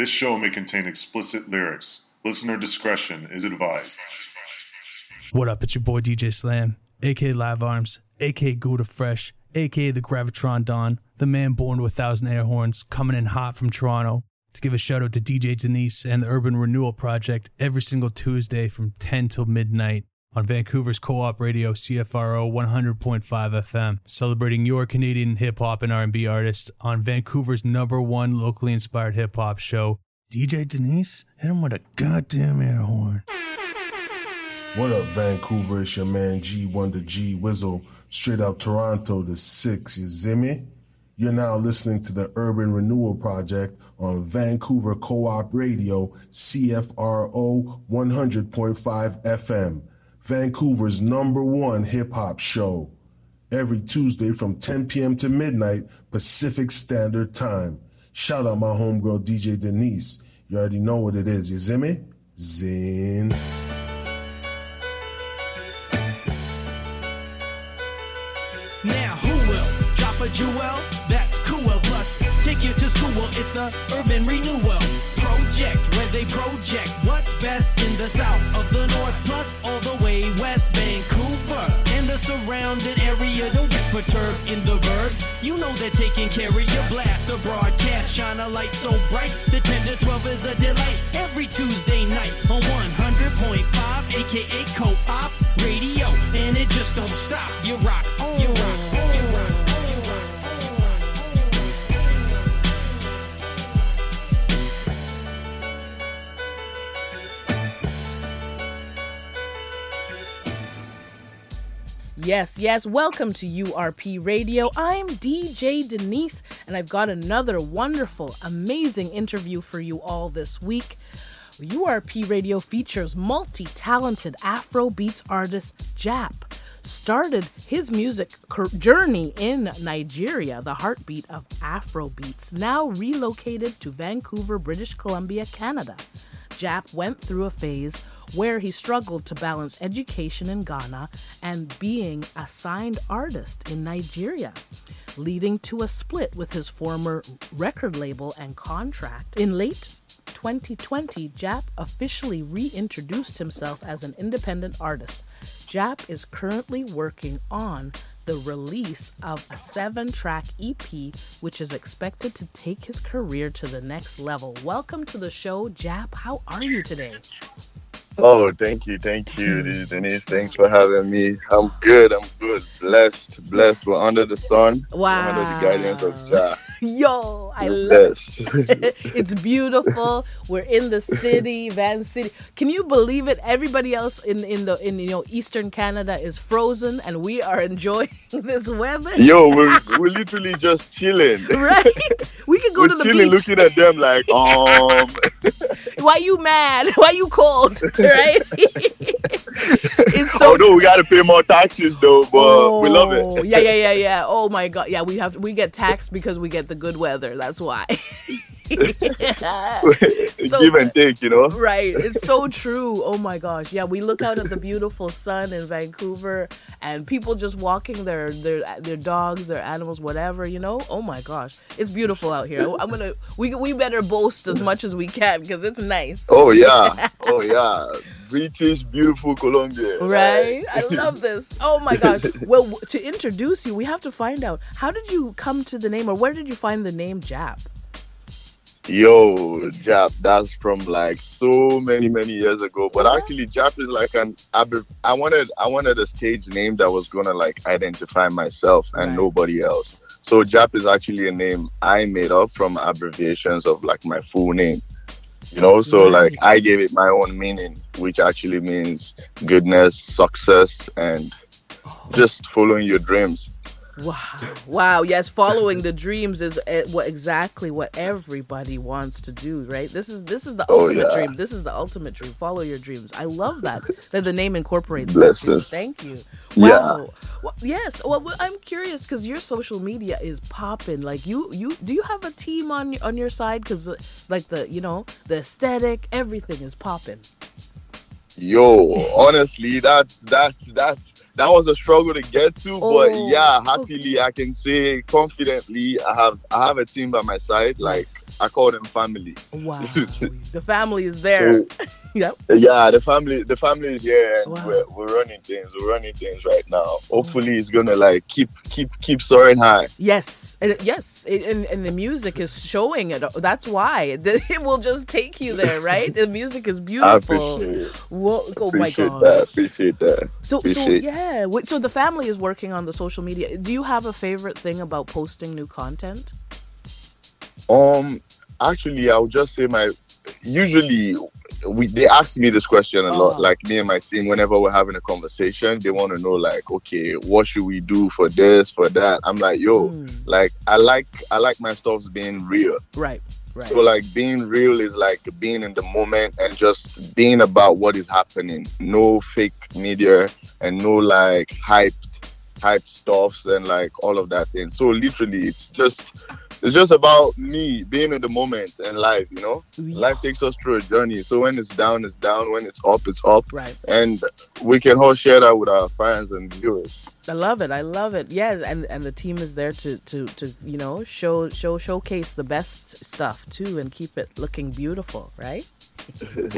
This show may contain explicit lyrics. Listener discretion is advised. What up? It's your boy DJ Slam, aka Live Arms, aka Gouda Fresh, aka the Gravitron Don, the man born with thousand air horns, coming in hot from Toronto. To give a shout out to DJ Denise and the Urban Renewal Project every single Tuesday from 10 till midnight on Vancouver's co-op radio CFRO 100.5 FM, celebrating your Canadian hip hop and R&B artists on Vancouver's number one locally inspired hip hop show. DJ Denise, hit him with a goddamn air horn. What up, Vancouver? It's your man G Wonder G Wizzle, straight out Toronto to six. You zimmy? You're now listening to the Urban Renewal Project on Vancouver Co-op Radio, CFRO 100.5 FM. Vancouver's number one hip hop show. Every Tuesday from 10 p.m. to midnight Pacific Standard Time. Shout out my homegirl DJ Denise. You already know what it is. You zimmy? Zin. Now who will drop a jewel? That's cool. Plus, take you to school. It's the Urban Renewal Project where they project what's best in the south of the north, plus all the way west Vancouver and the surrounding area. Don't get perturbed in the verbs. You know they're taking care of your blast. The broadcast shine a light so bright. The 10 to 12 is a delight every Tuesday night on 100.5, aka Co-op Radio, and it just don't stop. You rock, rock. You rock. Yes, yes, welcome to URP Radio. I'm DJ Denise, and I've got another wonderful, amazing interview for you all this week. URP Radio features multi talented Afrobeats artist Jap. Started his music journey in Nigeria, the heartbeat of Afrobeats, now relocated to Vancouver, British Columbia, Canada. Jap went through a phase where he struggled to balance education in Ghana and being a signed artist in Nigeria, leading to a split with his former record label and contract. In late 2020, Jap officially reintroduced himself as an independent artist. Jap is currently working on the release of a seven track EP, which is expected to take his career to the next level. Welcome to the show, Jap. How are you today? Oh, thank you, thank you, Denise. Thanks for having me. I'm good. I'm good. Blessed, blessed. We're under the sun. Wow. We're under the guidance of Jah. Yo, I love blessed. it's beautiful. We're in the city, Van City. Can you believe it? Everybody else in in the in you know Eastern Canada is frozen, and we are enjoying this weather. Yo, we're, we're literally just chilling. Right? We could go we're to the chilling, beach. looking at them like, um, Why you mad? Why you cold? Right? it's so Oh although we gotta pay more taxes though, but we love Oh, it. yeah, yeah, yeah, yeah. Oh my god. Yeah, we have we get taxed because we get the good weather. That's why. So- Give and take, you know. Right. It's so true. Oh my gosh. Yeah, we look out at the beautiful sun in Vancouver and people just walking their their their dogs, their animals, whatever, you know? Oh my gosh. It's beautiful out here. I'm going to we we better boast as much as we can cuz it's nice. Oh yeah, oh yeah. British, beautiful Columbia. Right? I love this. Oh my gosh. Well, to introduce you, we have to find out how did you come to the name or where did you find the name Jap? Yo, Jap, that's from like so many, many years ago. But Yeah. actually, Jap is like an I wanted I wanted a stage name that was gonna like identify myself and Right. nobody else. So Jap is actually a name I made up from abbreviations of like my full name. You know, so like I gave it my own meaning, which actually means goodness, success, and just following your dreams. Wow. Wow. Yes, following the dreams is uh, what exactly what everybody wants to do, right? This is this is the Oh, ultimate yeah. dream. This is the ultimate dream. Follow your dreams. I love that that the name incorporates that. Blessings. Thank you. Yeah. Wow. Well, yes. Well, I'm curious cuz your social media is popping. Like you you do you have a team on on your side cuz like the, you know, the aesthetic, everything is popping. Yo, honestly, that that that's that was a struggle to get to. but Oh, yeah, happily I can say confidently I have I have a team by my side. Like Nice. I call them family. Wow. the family is there. So, yep. yeah, the family the family is here and Wow. we're, we're running things. We're running things right now. Hopefully it's gonna like keep keep keep soaring high. Yes, and yes, and, and the music is showing it. That's why it, will just take you there, right? The music is I beautiful. appreciate it. Whoa, oh my god! that. Appreciate that. So, so yeah. So the family is working on the social media. Do you have a favorite thing about posting new content? Um, actually, I would just say my. Usually, we they ask me this question a lot. Oh. Like me and my team, whenever we're having a conversation, they want to know like, okay, what should we do for this, for that? I'm like, yo, Mm, like I like I like my stuffs being real. right, right. So like being real is like being in the moment and just being about what is happening. No fake media and no like hyped hyped stuffs and like all of that thing. So literally it's just it's just about me being in the moment and life, you know? Life takes us through a journey. So when it's down, it's down. When it's up, it's up. right. And we can all share that with our fans and viewers. I love it. I love it. Yes, and and the team is there to to to you know show show showcase the best stuff too, and keep it looking beautiful, right?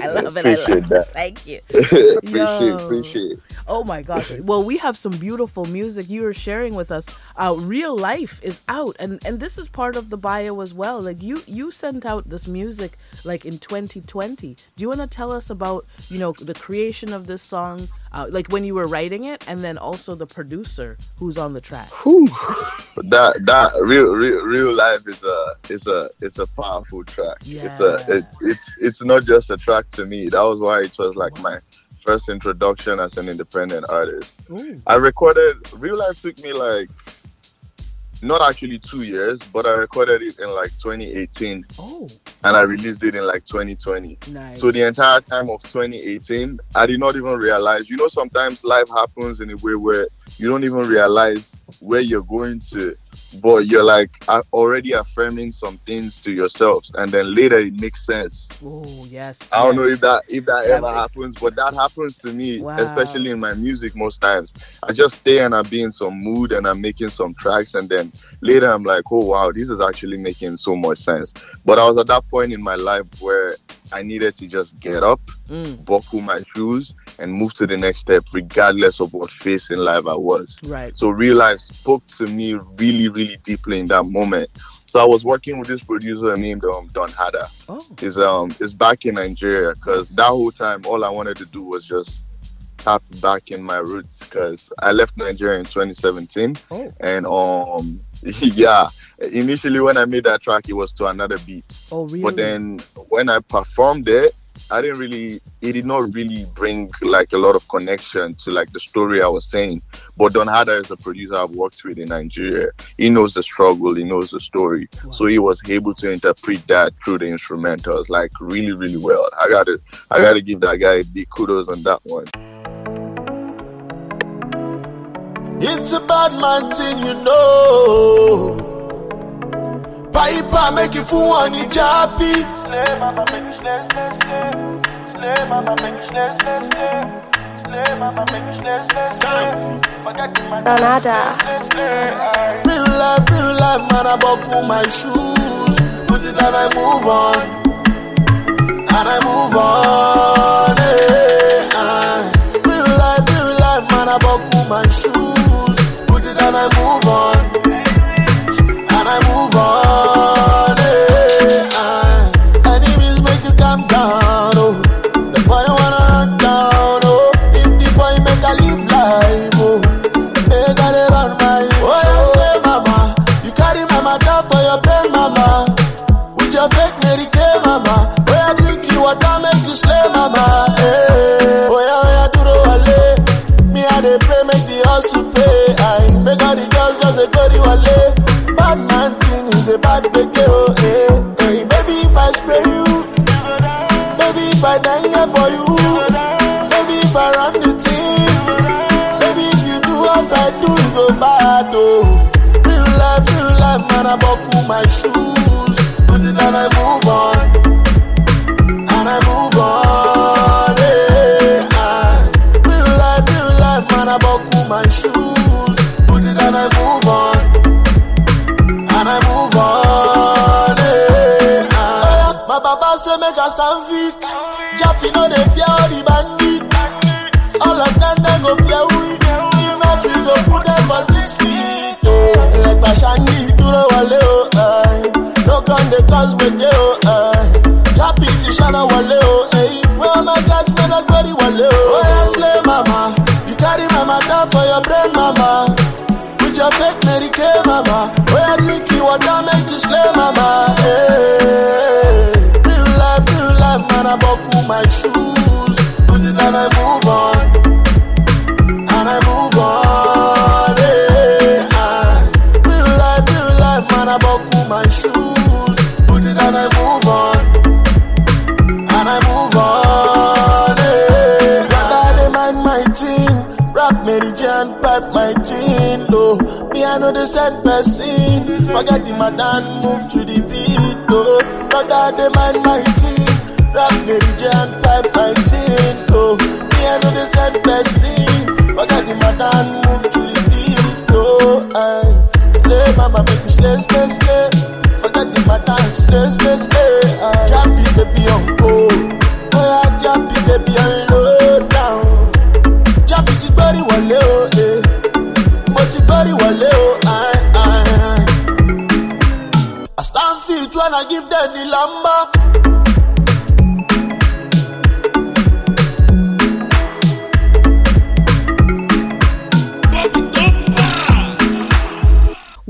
I love it. I love it. Thank you. appreciate, Yo. appreciate. Oh my gosh. Well, we have some beautiful music you are sharing with us. Uh, Real Life is out and and this is part of the bio as well. Like you you sent out this music like in 2020. Do you want to tell us about, you know, the creation of this song, uh, like when you were writing it and then also the producer who's on the track? Whew. that that real, real real life is a is a it's a powerful track. It's a Yeah. it, it's it's not just a track to me. That was why it was like my first introduction as an independent artist. Ooh. I recorded real life took me like not actually two years, but I recorded it in like 2018 Oh, and I released it in like 2020. nice. So the entire time of 2018, I did not even realize. You know, sometimes life happens in a way where you don't even realize where you're going to, but you're like already affirming some things to yourselves, and then later it makes sense. Oh, yes. I don't know if that if that, That ever makes- happens, but that happens to me, Wow. especially in my music. Most times, I just stay and I be in some mood and I'm making some tracks, and then later I'm like, oh wow, this is actually making so much sense. But I was at that point in my life where I needed to just get up, Mm, buckle my shoes, and move to the next step, regardless of what phase in life I was. right. So real life spoke to me really, really deeply in that moment. So I was working with this producer named um, Don Hada Oh, is um is back in Nigeria because that whole time all I wanted to do was just tap back in my roots because I left Nigeria in 2017 oh, and um yeah initially when I made that track it was to another beat. Oh, really? but then when I performed it I didn't really it did not really bring like a lot of connection to like the story I was saying. But Don Hada is a producer I've worked with in Nigeria. He knows the struggle he knows the story. Wow. so he was able to interpret that through the instrumentals like really really well. I gotta I gotta give that guy big kudos on that one It's a bad man thing, you know. Piper make you fool on the jappy. Slay mama make you slay, slay, slay. Slay mama make you slay, slay, slay. Slay mama make you slay, slay, slay. Forget the man. Donada. Slay, slay, slay. Real life, real life, man, I buckle my shoes. Put it and I move on. And I move on. eh, ah. Real life, real life, man, I buckle my shoes. And I move on. A bad beke, oh hey. Eh. Hey, baby, if I spray you, baby, if I dang for you, baby, if I run the team, baby, if you do as I do, you go bad, oh. Real life, real life, man, I buckle my shoes. It and I move on. And I move Make us stand fit. Jappy no dey fear all the bandits. All of them they go fear we. If not we go put them for six feet. Oh, like Bashani duro wale oh. eh. No come dey cause dey oh. eh. Jappy ti wale oh. Hey, where my guys me not very wale oh. Oh yeah, slay mama. You carry my matter for your brain mama. With your fake Mary Kay, mama. Where I drink you water, make you slay, mama. Hey, I buckle my shoes. Put it and I move on. And I move on. Hey, ah. real life, real life, man. I buckle my shoes. Put it and I move on. And I move on. Hey, brother, they mind my team. Rap Mary Jan, pipe my teen low. Me, I know the same person. Forget the madam, move to the beat, oh. Brother, they mind my team. Rap pipe my teen low. Me, I know the same person. Forget the madam, move to the beat, oh. Aye. Slay, mama, make me slay, slay, slay. Forget the madam, slay, slay, slay. Aye. Jappy, baby, on go. Oh, yeah, Jappy, baby, on low down jábì ti gbẹ́rì wọlé o eh. mo ti gbẹ́rì wọlé o ai, ai, ai. I stand fit when I give them the lamba.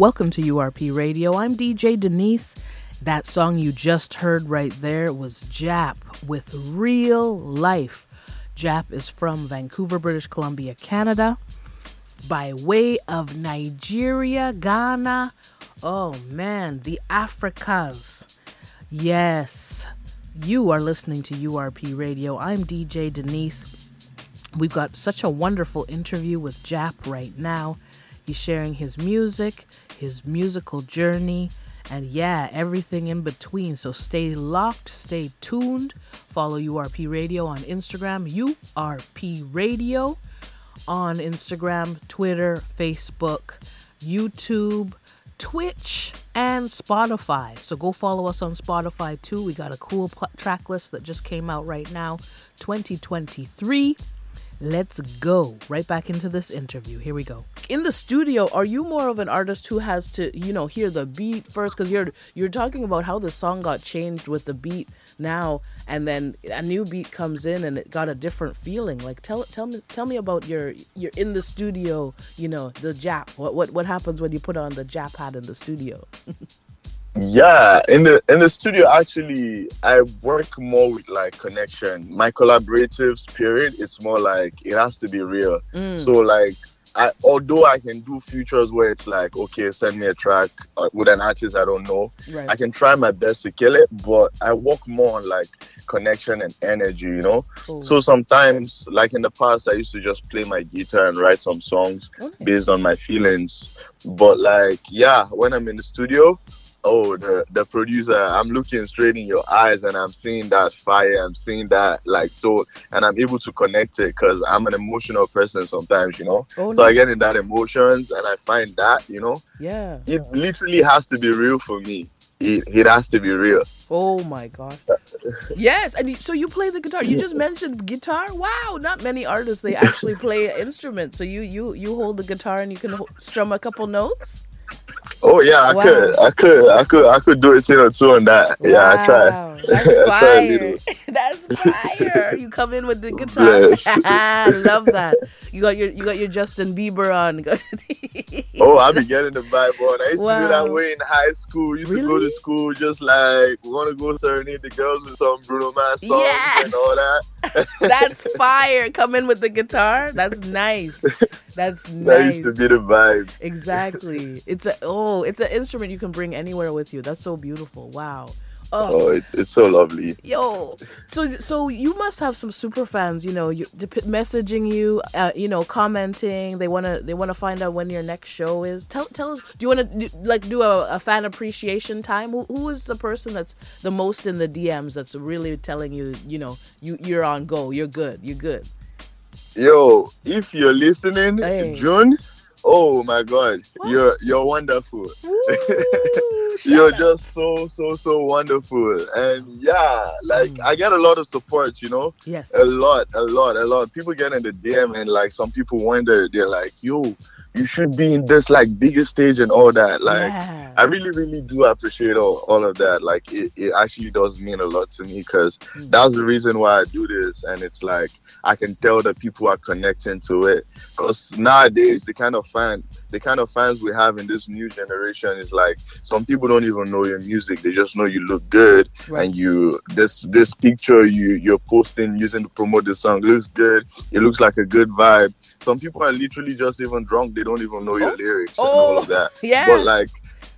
Welcome to URP Radio. I'm DJ Denise. That song you just heard right there was Jap with Real Life. Jap is from Vancouver, British Columbia, Canada, by way of Nigeria, Ghana. Oh man, the Africas. Yes, you are listening to URP Radio. I'm DJ Denise. We've got such a wonderful interview with Jap right now. He's sharing his music, his musical journey, and yeah, everything in between. So stay locked, stay tuned. Follow URP Radio on Instagram, URP Radio on Instagram, Twitter, Facebook, YouTube, Twitch, and Spotify. So go follow us on Spotify too. We got a cool pl- track list that just came out right now, 2023. Let's go right back into this interview. Here we go. In the studio, are you more of an artist who has to, you know, hear the beat first? Because you're you're talking about how the song got changed with the beat now, and then a new beat comes in and it got a different feeling. Like tell tell me tell me about your you're in the studio, you know, the jap. What what what happens when you put on the jap hat in the studio? Yeah, in the in the studio actually I work more with like connection. My collaborative spirit it's more like it has to be real. Mm. So like I although I can do features where it's like okay send me a track uh, with an artist I don't know. Right. I can try my best to kill it, but I work more on like connection and energy, you know. Cool. So sometimes like in the past I used to just play my guitar and write some songs Okay. based on my feelings. But like yeah, when I'm in the studio, oh the the producer i'm looking straight in your eyes and i'm seeing that fire i'm seeing that like so and i'm able to connect it because i'm an emotional person sometimes you know Oh, so i get in that emotions and i find that you know yeah. it literally has to be real for me it, it has to be real Oh my gosh. Yes, and so you play the guitar. You just mentioned guitar. Wow, not many artists they actually play an instrument. So you you you hold the guitar and you can strum a couple notes. Oh yeah i Wow. could i could i could i could do it thing or two on that yeah i try That's I fire. That's fire. You come in with the guitar. I love that. You got your you got your Justin Bieber on. Oh, I be getting the vibe on. I used to do that way in high school. Used to go to school just like we want to go serenade the girls with some Bruno Mars songs Yes. and all that. That's fire. Come in with the guitar. That's nice. That's That nice. used to be the vibe. Exactly. It's a oh, it's an instrument you can bring anywhere with you. That's so beautiful. Wow. Oh, Oh, it, it's so lovely. yo. So so you must have some super fans. You know, you messaging you. Uh, you know, commenting. They wanna they wanna find out when your next show is. Tell tell us. Do you wanna do, like do a, a fan appreciation time? Who, who is the person that's the most in the DMs? That's really telling you. You know, you you're on go. You're good. You're good. Yo, if you're listening, Hey. June, Oh my God, you're you're wonderful. You're out. just so so so wonderful, and yeah, like Mm. I get a lot of support. You know, yes. a lot, a lot, a lot. People get in the DM and like some people wonder, they're like, "Yo, you should be in this like bigger stage and all that." Like, yeah. I really, really do appreciate all, all of that. Like, it, it actually does mean a lot to me because Mm. that's the reason why I do this. And it's like, I can tell that people are connecting to it. Because nowadays, the kind of fan, the kind of fans we have in this new generation is like, some people don't even know your music. They just know you look good. Right. And you, this, this picture you, you're posting using to promote the song looks good. It looks like a good vibe. Some people are literally just even drunk. They don't even know your Oh. lyrics and all of oh, that yeah. but like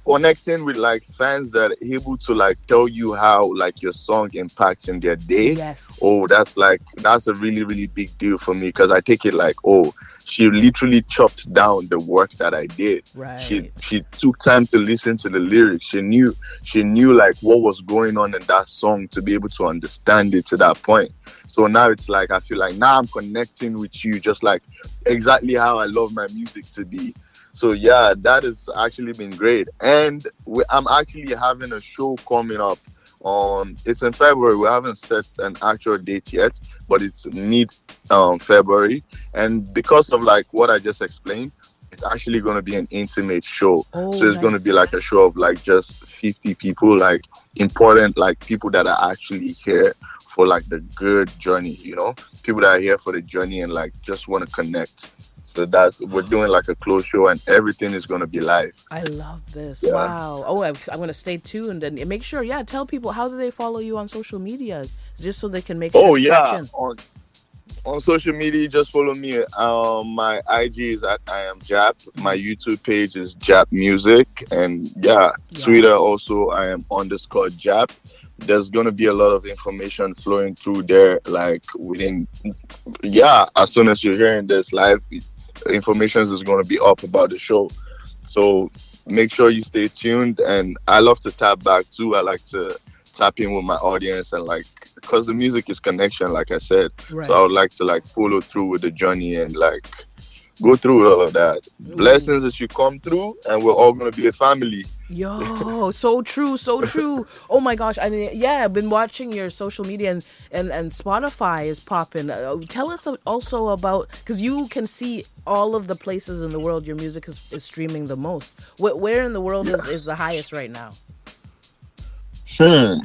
connecting with like fans that are able to like tell you how like your song impacts in their day. Yes. oh that's like that's a really really big deal for me because i take it like oh she literally chopped down the work that i did. Right. she she took time to listen to the lyrics. She knew she knew like what was going on in that song to be able to understand it to that point. So now it's like i feel like now i'm connecting with you just like exactly how i love my music to be so yeah that has actually been great. And we, i'm actually having a show coming up on it's in february. We haven't set an actual date yet but it's mid um, february. And because of like what i just explained it's actually going to be an intimate show. Oh, so it's going to be like a show of like just 50 people like important like people that are actually here for like the good journey you know? People that are here for the journey and like just want to connect so that's we're doing like a closed show and everything is going to be live. I love this. Yeah. Wow. Oh, I'm going to stay tuned and make sure, yeah, tell people how do they follow you on social media? Just so they can make sure oh yeah. on on social media just follow me. Um my ig is at i am jap. My youtube page is jap music. And yeah Yeah. twitter also i am underscore jap. There's going to be a lot of information flowing through there like within yeah as soon as you're hearing this live information is going to be up about the show. So make sure you stay tuned and i love to tap back too. I like to tap in with my audience and like because the music is connection like i said. Right. so i would like to like follow through with the journey and like go through all of that. Blessings as you come through and we're all going to be a family Yo, so true, so true. Oh my gosh, I mean, yeah, I've been watching your social media and and, and Spotify is popping. Uh, tell us also about because you can see all of the places in the world your music is, is streaming the most. Wh- where in the world is, is the highest right now? Hmm.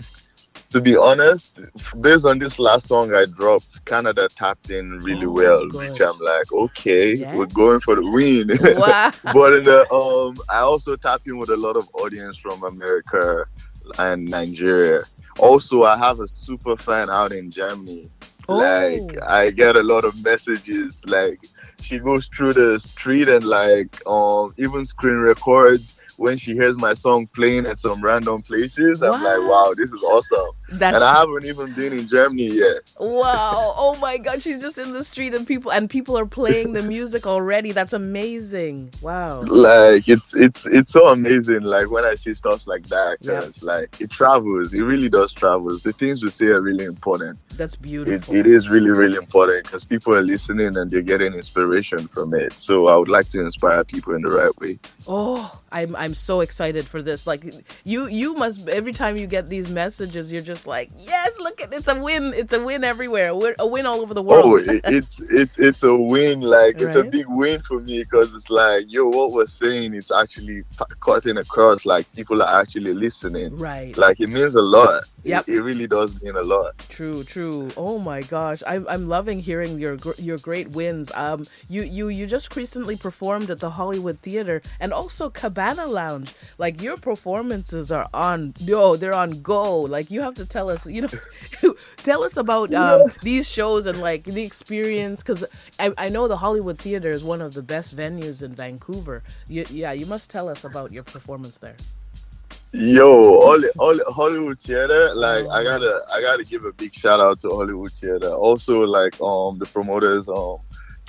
To be honest, based on this last song I dropped, Canada tapped in really Oh, well, which I'm like, okay, Yeah. we're going for the win. Wow. but in the, um, I also tapped in with a lot of audience from America and Nigeria. Also, I have a super fan out in Germany. Like, Oh. I get a lot of messages. Like, she goes through the street and like, um, even screen records when she hears my song playing at some random places. I'm like, Wow. this is awesome. That's and I haven't even been in Germany yet. wow. Oh my god, she's just in the street and people and people are playing the music already. That's amazing. Wow. like it's it's it's so amazing like when i see stuff like that Yeah. because like it travels it really does travels the things we say are really important That's it, beautiful. it is really really important because people are listening and they're getting inspiration from it so i would like to inspire people in the right way Oh, I'm I'm so excited for this. Like you you must every time you get these messages, you're just like, yes, look at it's a win. It's a win everywhere. A win, all over the world. oh it, it's it's it's a win like it's a big win for me because it's like yo what we're saying it's actually cutting across like people are actually listening right. like it means a lot Yep. it, it really does mean a lot True, true. Oh my gosh, I'm I'm loving hearing your your great wins. Um, you you you just recently performed at the Hollywood Theater and also Cabana Lounge. Like your performances are on yo, they're on go. Like you have to tell us, you know, tell us about um, these shows and like the experience because I I know the Hollywood Theater is one of the best venues in Vancouver. You, yeah, you must tell us about your performance there. Yo, all, all Hollywood theater, like I gotta I gotta give a big shout out to Hollywood theater. Also like um the promoters um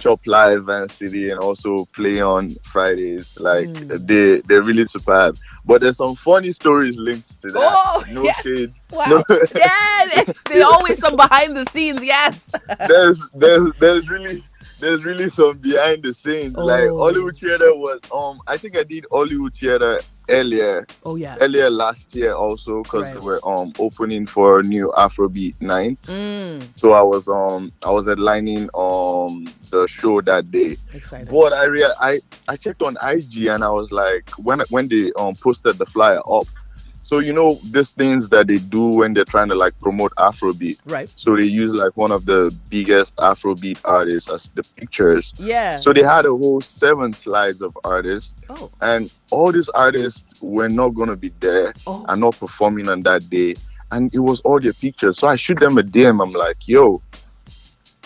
Chop Live Van City and also Play on Fridays. Like Mm. they they're really superb. But there's some funny stories linked to that. Oh, no yes. shade. Wow. No, yeah, they always some behind the scenes. Yes. there's there's there's really there's really some behind the scenes. Like Oh. Hollywood Theater was um I think I did Hollywood Theater earlier Oh yeah. earlier last year also because Right. they were um opening for a new Afrobeat night. Mm, So I was um I was headlining um the show that day. excited. But I rea- I I checked on IG and I was like when when they um posted the flyer up. So you know these things that they do when they're trying to like promote Afrobeat. Right. So they use like one of the biggest Afrobeat artists as the pictures. Yeah. So they had a whole seven slides of artists, oh. and all these artists were not gonna be there Oh. and not performing on that day. And it was all their pictures. So I shoot them a DM. I'm like, yo,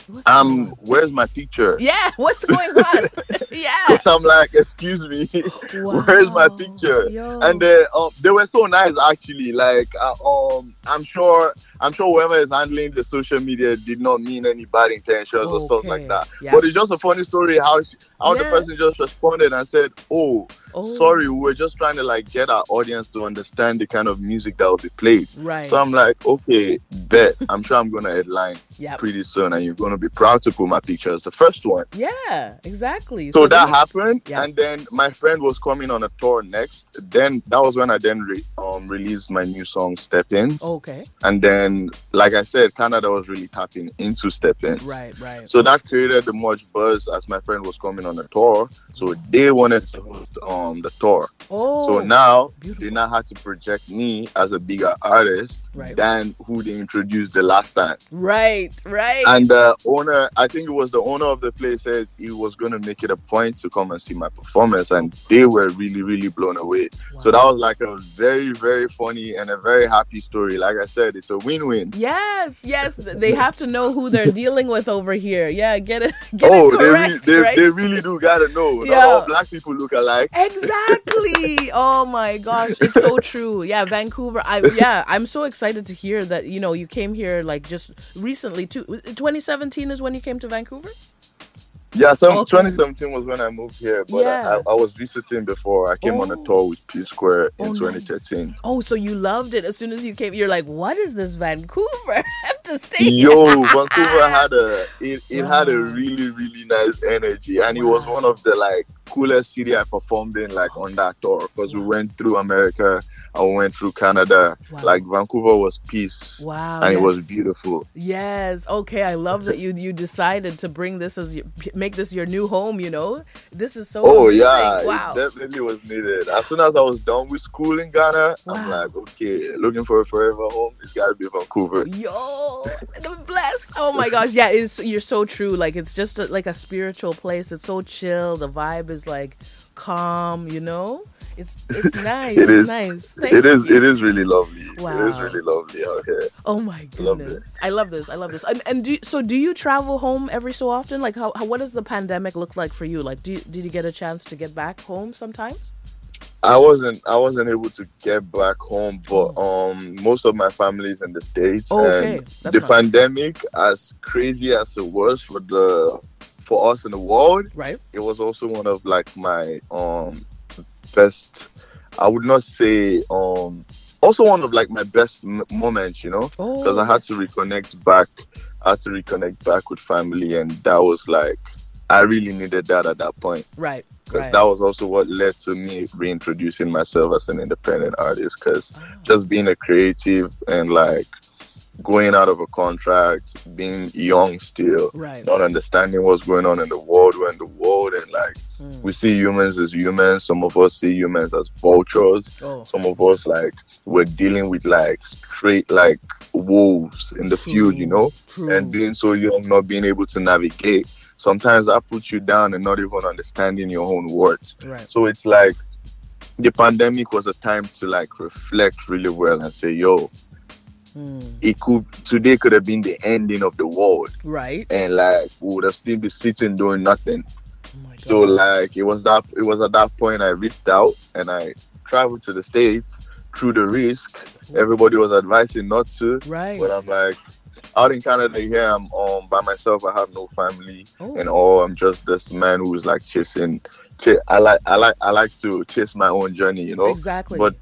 What's um, where's my picture? Yeah. What's going on? yeah. I'm like, excuse me, where's my Wow. picture? Yo. And they, um, they were so nice actually. Like, uh, um, I'm sure, I'm sure whoever is handling the social media did not mean any bad intentions or stuff like that. Yeah. But it's just a funny story how she, how the person just responded and said, "Oh, Oh, sorry, we were just trying to like get our audience to understand the kind of music that will be played." Right. So I'm like, "Okay, bet. I'm sure I'm gonna headline yeah. pretty soon, and you're gonna be proud to put my picture as the first one." Yeah. Exactly. So, that then- happened, Yeah. and then my friend was coming on a tour next. Then that was when I then re- um released my new song "Step In." Okay. and then, like I said, Canada was really tapping into Step Ins. Right. Right. So that created the much buzz as my friend was coming on a tour. So they wanted to host um the tour. oh. so now beautiful. they now had to project me as a bigger artist Right. than who they introduced the last time. Right. Right. And the owner, I think it was the owner of the place, said he was gonna make it a point to come and see my performance, and they were really, really blown away. So that was like a very, very funny and a very happy story. Like I said, it's a win-win. Yes, yes, they have to know who they're dealing with over here. Yeah, get it, oh, get oh, it they, re- correct, they, right? they really do gotta know. Yeah. Not all black people look alike. exactly. Oh my gosh, it's so true. Yeah, Vancouver. I yeah, I'm so excited to hear that you know you came here like just recently too. 2017 is when you came to Vancouver. Yeah, so Okay. 2017 was when I moved here, but Yeah. I, I was visiting before. I came on a Oh. tour with P Square in Oh, nice. 2013. Oh, so you loved it as soon as you came. You're like, what is this Vancouver? To stay. Yo, Vancouver had a it, it had a really really nice energy, and it was one of the like coolest city I performed in like on that tour because we went through America and we went through Canada. Wow. Like Vancouver was peace, Wow, and it was beautiful. Yes. Okay. I love that you you decided to bring this as your make this your new home. You know, this is so. Oh amazing. yeah, Wow. it definitely was needed. As soon as I was done with school in Ghana, I'm like, okay, looking for a forever home. It's gotta be Vancouver. Yo, the bless. Oh my gosh, yeah, it's you're so true. Like it's just a, like a spiritual place. It's so chill. The vibe is like calm. You know, it's it's nice. It it's nice. Thank It is. you. It is really lovely. It is really lovely out here. Oh my Love goodness, I love this. I love this. And, and do so? Do you travel home every so often? Like how, how what does the pandemic look like for you? Like do you, did you get a chance to get back home sometimes? I wasn't. I wasn't able to get back home, but um, most of my family is in the states, Oh, okay. and That's the pandemic, as crazy as it was for the for us in the world, Right. it was also one of like my um best. I would not say um also one of like my best m- moments, you know, Oh. because I had to reconnect back. I had to reconnect back with family, and that was like I really needed that at that point Right. because Right. that was also what led to me reintroducing myself as an independent artist. Because Oh. just being a creative and like going out of a contract, being young still, Right. not understanding what's going on in the world, we're in the world, and like Mm. we see humans as humans. Some of us see humans as vultures. Oh. Some of us like we're dealing with like straight like wolves in the field, you know True. and being so young, not being able to navigate, sometimes that puts you down and not even understanding your own words. right. So it's like the pandemic was a time to like reflect really well and say, yo, Mm. it could today could have been the ending of the world, Right. and like we would have still be sitting doing nothing. Oh So like it was that it was at that point I reached out and I traveled to the states through the risk. Everybody was advising not to, right. but I'm like, out in Canada here, I'm um by myself. I have no family Oh. and all. I'm just this man who's like chasing. Ch- I like I like I like to chase my own journey, you know. Exactly. But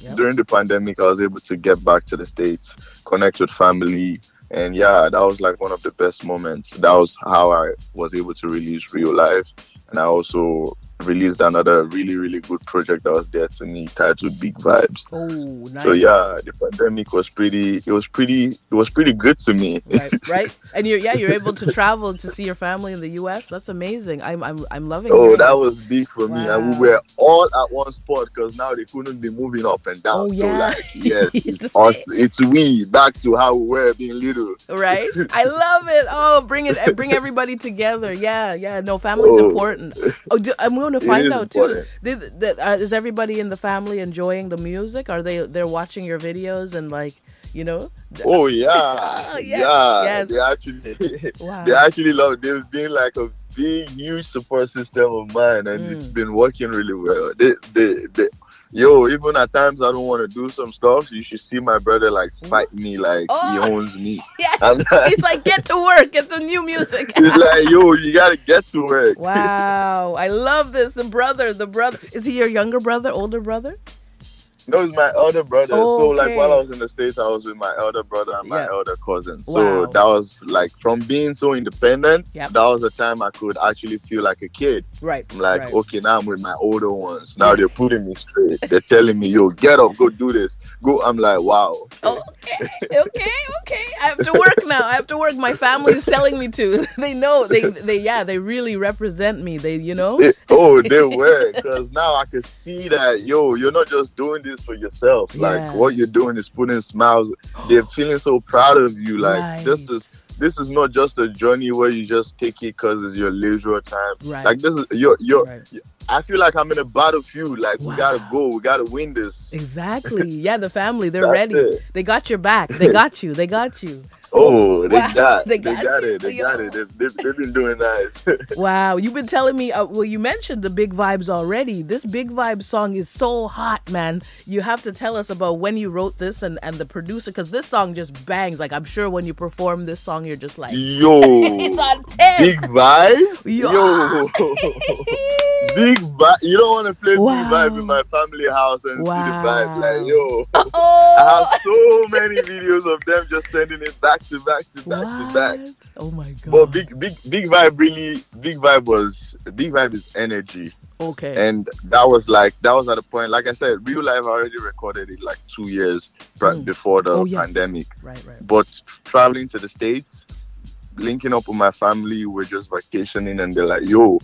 Yep. during the pandemic, I was able to get back to the states, connect with family, And yeah, that was like one of the best moments. That was how I was able to release Real Life. And I also released another really, really good project that was there to me titled Big Vibes. Oh, nice. So yeah, the pandemic was pretty it was pretty it was pretty good to me. right, right. And you're yeah, you're able to travel to see your family in the U.S. That's amazing. I'm I'm I'm loving. Oh, that this. was big for me, and we were all at one spot because now they couldn't be moving up and down. Oh, So yeah. like, yes, it's us, it's we back to how we were being little. right. I love it. Oh, bring it, bring everybody together. Yeah, yeah. No, family's Oh. important. Oh, do, I'm to find out too. Did, uh, is everybody in the family enjoying the music? Are they they're watching your videos and like you know? Oh yeah, Oh, yes, yeah. yes. They actually, Wow. they actually love. They've been like a big, huge support system of mine, and Mm. it's been working really well. They, they, they, yo, even at times I don't want to do some stuff. You should see my brother like mm-hmm. fight me like Oh. he owns me. Yeah. Like, He's like, get to work, get the new music. he's like, yo, you gotta get to work. wow, I love this. The brother, the brother. Is he your younger brother, older brother? No, it's my elder brother. So oh, like Okay. while I was in the States, I was with my elder brother and my Yeah. elder cousin. So Wow. that was like from being so independent, Yep. that was the time I could actually feel like a kid. Right. I'm like, right. okay, now I'm with my older ones. Now Yes. they're putting me straight. They're telling me, yo, get up, go do this. Go. I'm like, wow. Oh, okay, okay, okay. I have to work now. I have to work. My family is telling me to. They know. They, they, yeah. They really represent me. They, you know. Oh, they were. Because now I can see that, yo, you're not just doing this for yourself. Yeah. Like, what you're doing is putting smiles. They're feeling so proud of you. Like, this is this is not just a journey where you just take it because it's your leisure time. Right. Like this is you're you're. Right. I feel like I'm in a battlefield. Like we gotta go. We gotta win this. exactly. Yeah. The family. They're ready. it. They got your back. They got you. They got you. Oh, they Wow. got, They they got got, it, they got it. They've, they've, they've been doing nice. Wow. You've been telling me. Uh, well, you mentioned the big vibes already. This big vibe song is so hot, man. You have to tell us about when you wrote this and and the producer, because this song just bangs. Like I'm sure when you perform this song, you're just like, Yo, it's on ten. big vibes. Yo. Yo, big vibe. You don't want to play Wow. big vibe in my family house and see the vibe. Like yo, I Oh. have so many videos of them just sending it back to back to back to back. Oh my god. But big, big, big vibe really. Big vibe was big vibe is energy. okay. and that was like that was at the point like i said real life i already recorded it like two years Mm. before the Oh, yes. pandemic right, right. but traveling to the states linking up with my family we're just vacationing and they're like yo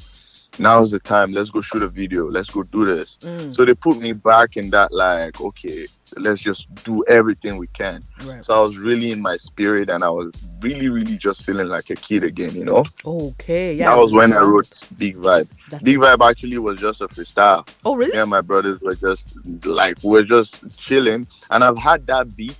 now's the time let's go shoot a video let's go do this Mm, so they put me back in that like okay let's just do everything we can right. so i was really in my spirit and i was really really just feeling like a kid again you know Okay. Yeah. that was when i wrote big vibe That's- big vibe actually was just a freestyle Oh really? and my brothers were just like we're just chilling and i've had that beat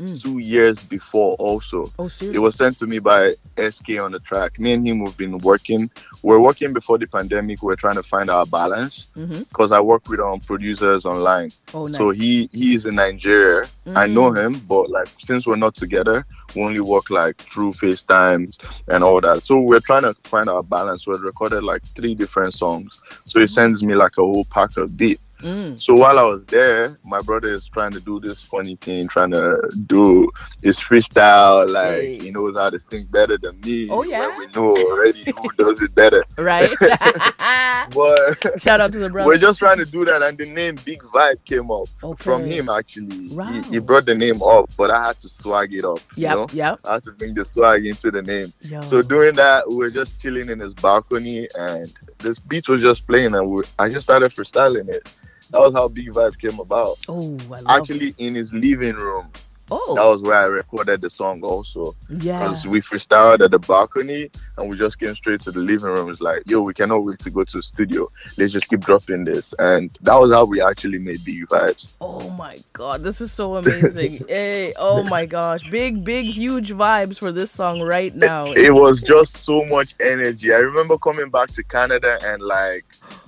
Mm. two years before also. Oh seriously. it was sent to me by sk on the track. Me and him we've been working. We're working before the pandemic. We're trying to find our balance because i work with um producers online. Oh nice. so he he is in nigeria. I know Mm. him but like since we're not together we only work like through facetimes and all that. So we're trying to find our balance. We recorded like three different songs. So he sends me like a whole pack of beat Mm. so while I was there, my brother is trying to do this funny thing, trying to do his freestyle. Like Hey. he knows how to sing better than me. Oh, yeah? we know already who does it better. Right. But Shout out to the brother. we're just trying to do that, and the name Big Vibe came up from him. Actually, Wow. he, he brought the name up, but I had to swag it up. You Yep. know? Yep. I had to bring the swag into the name. Yo. So doing that, we were just chilling in his balcony, and this beat was just playing, and we, I just started freestyling it. That was how Big Vibe came about. oh, I love Actually, in his living room, Oh. that Oh. was where I recorded the song also. Yeah. Because we freestyled at the balcony, and we just came straight to the living room. It's like, yo, we cannot wait to go to the studio. Let's just keep dropping this, and that was how we actually made the Vibes. Oh my god, this is so amazing. hey, oh my gosh. Big, big, huge vibes for this song right now. it was just so much energy. I remember coming back to Canada and like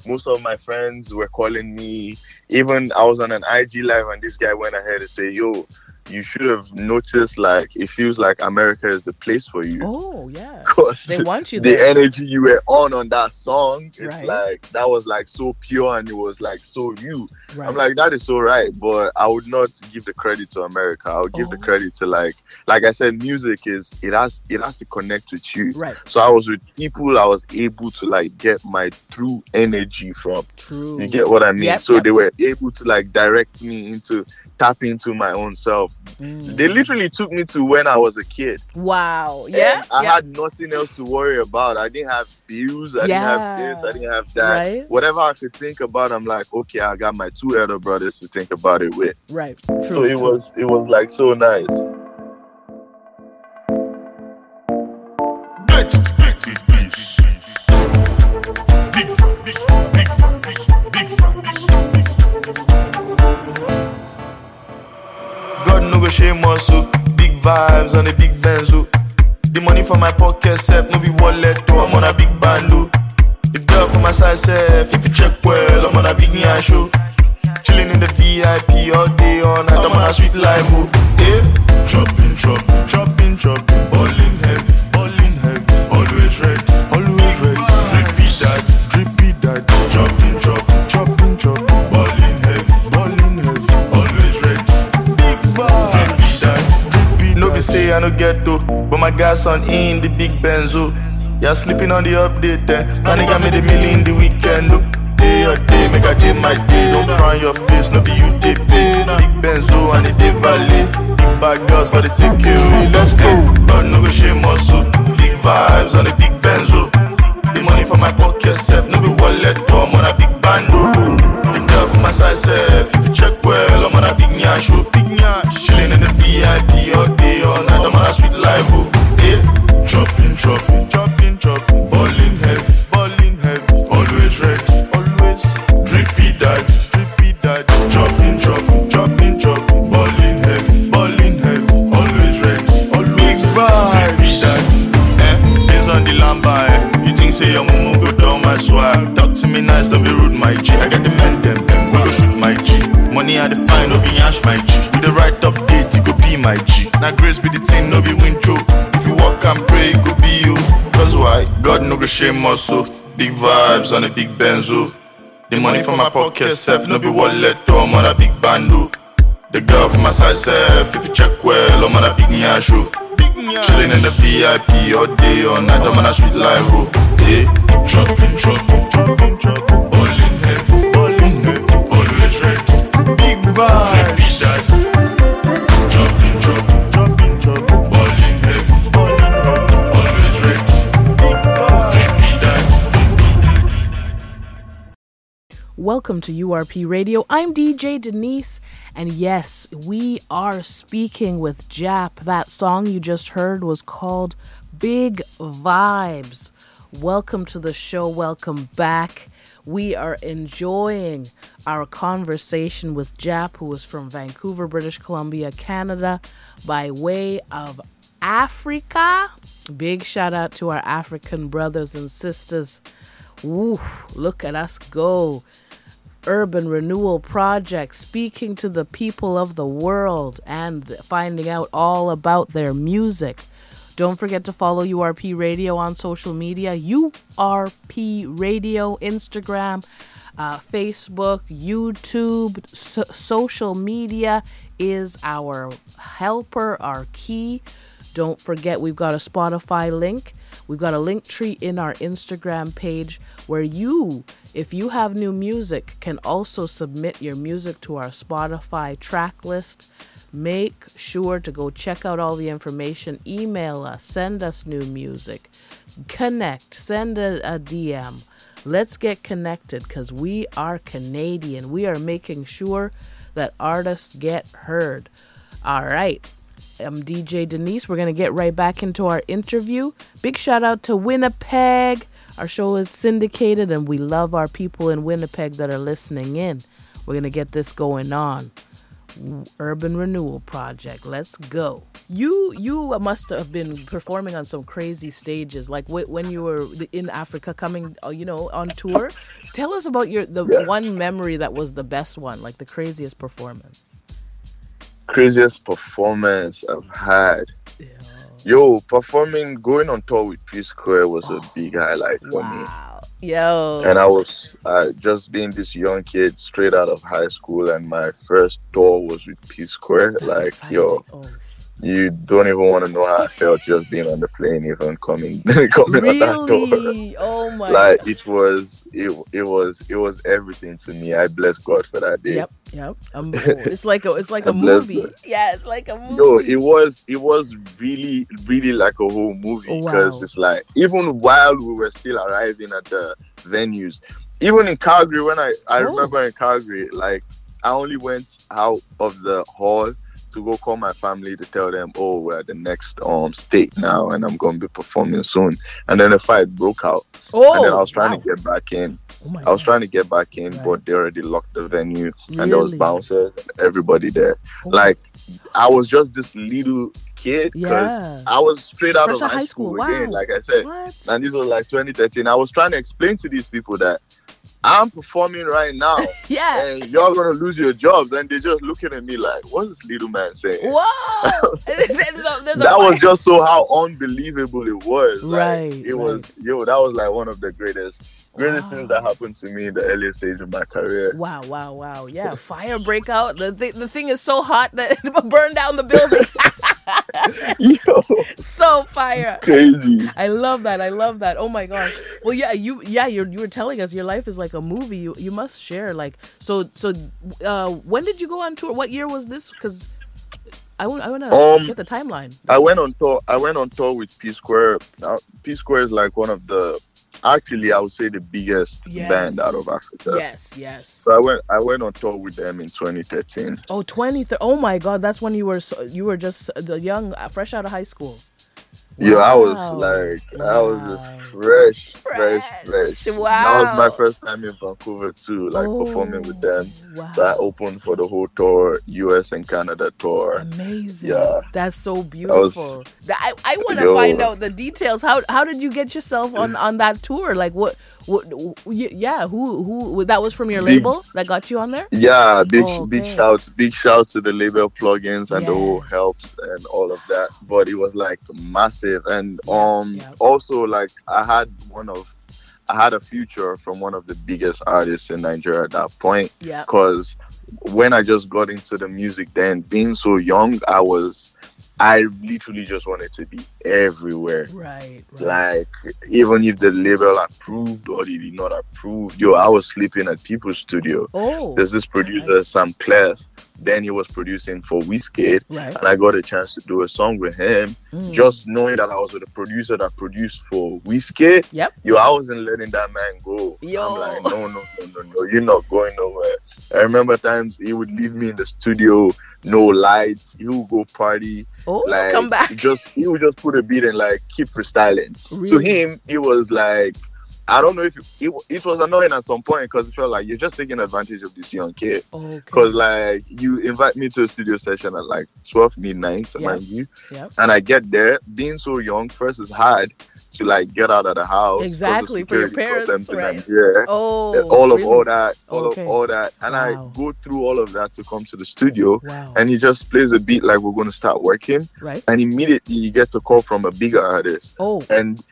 most of my friends were calling me. Even I was on an IG live and this guy went ahead and say, "Yo, you should have noticed like it feels like America is the place for you. Oh yeah. 'Cause They want you the there. energy you were on on that song, it's Right. like that was like so pure and it was like so you. Right. I'm like that is so right, but I would not give the credit to America. I would give the Oh. credit to like like I said, music is it has it has to connect with you. right. So I was with people I was able to like get my true energy from. True. You get what I mean? Yep, so yep. they were able to like direct me into tap into my own self. Mm. They literally took me to when I was a kid. Wow. Yeah. And I yeah. had nothing else to worry about. I didn't have bills. I didn't have this. I didn't have that. Right. Whatever I could think about, I'm like, okay, I got my two elder brothers to think about it with. right. so it true. was it was like so nice. Shame us, oh. Big vibes on a big benzo. The money for my pocket, self, no be wallet, oh. I'm on a big bando. Oh. The girl for my side, self, if you check well, I'm on a big nyan show. Chilling in the VIP all day, all night, I'm on a sweet life, oh. Yeah. Chopping, chopping, chopping, chopping. Ballin' I no get to, but my gas on in the big benzo. Yeah, sleeping on the update, eh? Panic I made million the weekend. Look, day or day, make a day my day. Don't cry on your face, no be you they pay. Big benzo and the day valley. Big bad girls for the takeaway. Let's go. God no go shame us, so big vibes on the big benzo. The money for my pocket, self, no be wallet, I'm on a big bando. My if you check well, I'm on a big nyan show, big nyan. Chilling in the VIP all day, all night, I'm on a sweet life, oh. Yeah. Chopping, chopping, chopping, chopping. Ballin' heavy, ballin' heavy. Always ready, always. Drippy dad, drippy dad. Chopping, chopping, chopping, chopping. Ballin' heavy, ballin' heavy. Always ready, always. Drippy dad. Eh, based on the lamba, eh. You think say your mumu go down my swag? Talk to me nice, don't be rude, my G. I got the men, them, them. We go shoot my G. Money I define, no be yash, my G. With the right update, it go be my G. Now grace be the thing, no be win choke. If you walk and pray, it go be you. Cause why? God no go shame us, so. Big vibes on a big benzo. The money for my pocket, self, no be wallet, oh, I'm on a big bando. Oh. The girl from my side, self, if you check well, I'm on a big nyan show. Oh. Chilling in the VIP all day, all night, I'm on a sweet life, oh. Yeah, chopping, chopping, chopping, chopping. Welcome to URP Radio. I'm DJ Denise, and yes, we are speaking with Jaap. That song you just heard was called Big Vibes. Welcome to the show. Welcome back. We are enjoying our conversation with Jaap, who is from Vancouver, British Columbia, Canada, by way of Africa. Big shout out to our African brothers and sisters. Woo, look at us go. Urban Renewal Project, speaking to the people of the world and finding out all about their music. Don't forget to follow URP Radio on social media. URP Radio, Instagram, uh, Facebook, YouTube, so- social media is our helper, our key. Don't forget, we've got a Spotify link. We've got a Linktree in our Instagram page where you, if you have new music, can also submit your music to our Spotify track list. Make sure to go check out all the information. Email us, send us new music, connect, send a, a DM. Let's get connected because we are Canadian. We are making sure that artists get heard. All right. I'm DJ Denise. We're going to get right back into our interview. Big shout out to Winnipeg. Our show is syndicated and we love our people in Winnipeg that are listening in. We're going to get this going on. Urban Renewal Project. Let's go. You you must have been performing on some crazy stages, like when you were in Africa, coming uh, you know on tour. Tell us about your the one memory that was the best one, like the craziest performance. craziest performance I've had. Yo, performing, going on tour with P Square was a big highlight for me. Yo. And I was uh, just being this young kid straight out of high school, and my first tour was with P Square. That's like, exciting. yo, Oh, you don't even want to know how I felt just being on the plane, even coming coming on that tour. really? Oh my. Like it was, it, it was, it was everything to me. I bless God for that day. Yep. Yep. Um, it's like a. It's like a movie. Yeah. It's like a movie. Yo, it was it was really really like a whole movie Oh, because wow. it's like even while we were still arriving at the venues, even in Calgary when I I Oh. remember in Calgary like I only went out of the hall to go call my family to tell them oh we're at the next um state now and I'm going to be performing soon and then the fight broke out oh. and then I was trying wow. to get back in Oh I was God. trying to get back in Right. but they already locked the venue and there was bouncers and everybody there Oh. like I was just this little kid because Yeah. I was straight out Fresh of high, school, again, Wow. like I said. What? And this was like 2013. I was trying to explain to these people that I'm performing right now Yeah. and you're gonna lose your jobs, and they're just looking at me like, "What's this little man saying?" Whoa. there's a, there's That was just so how unbelievable it was. Like, Right, It was yo. That was like one of the greatest, greatest things that happened to me in the earliest stage of my career. Wow, wow, wow. Yeah, fire break out. The, th- the thing is so hot that it burned down the building. yo, so fire. crazy. I love that. I love that. Oh my gosh. Well, yeah, you yeah, you you were telling us your life is like a movie. You you must share like so so uh when did you go on tour? What year was this? Cuz I want I want to Um, get the timeline. I went on tour. I went on tour with P Square. Now, P Square is like one of the, actually, I would say the biggest Yes. band out of Africa. Yes, yes. So I went. I went on tour with them in 2013. Oh, 20 Oh my god, that's when you were so, you were just the young uh, fresh out of high school. Yeah, I was Wow. like, I was Wow. just fresh, fresh, Fresh. fresh. Wow. That was my first time in Vancouver too, like performing with them. Wow. So I oh, opened for the whole tour, U.S. and Canada tour. Amazing. Yeah. That's so was- beautiful. Th- I, I want to find out the details. How how did you get yourself on on that tour? Like what what yeah, who who that was from your Big- label that got you on there? Yeah, big Oh, big okay. shouts, big shouts to the label plugins and the whole helps and all of that. But it was like massive, and um, yeah. also like I had one of, I had a future from one of the biggest artists in Nigeria at that point. Yeah. Because when I just got into the music, then being so young, I was, I literally just wanted to be everywhere. Right. right. Like even if the label approved or they did not approve, yo, I was sleeping at people's studio. oh. There's this producer, Samklef. Then he was producing for Wizkid, Right. and I got a chance to do a song with him. Mm. Just knowing that I was with a producer that produced for Wizkid, Yep. yo, I wasn't letting that man go. Yo. I'm like, no, no, no, no, no, you're not going nowhere. I remember times he would leave me in the studio, no lights. He would go party, oh, like come back. Just he would just put a beat and like keep freestyling. To him, it was like. I don't know if it, it was annoying at some point because it felt like you're just taking advantage of this young kid. Okay. Because like you invite me to a studio session at like 12 midnight, Yep. mind you, Yep. and I get there, being so young, first is hard to like get out of the house. Exactly, for your parents, right. Nigeria, Oh. and all of really? all that, all Okay. of all that, and Wow. I go through all of that to come to the studio, Wow. and he just plays a beat like we're going to start working, right. and immediately he gets a call from a bigger artist, Oh. and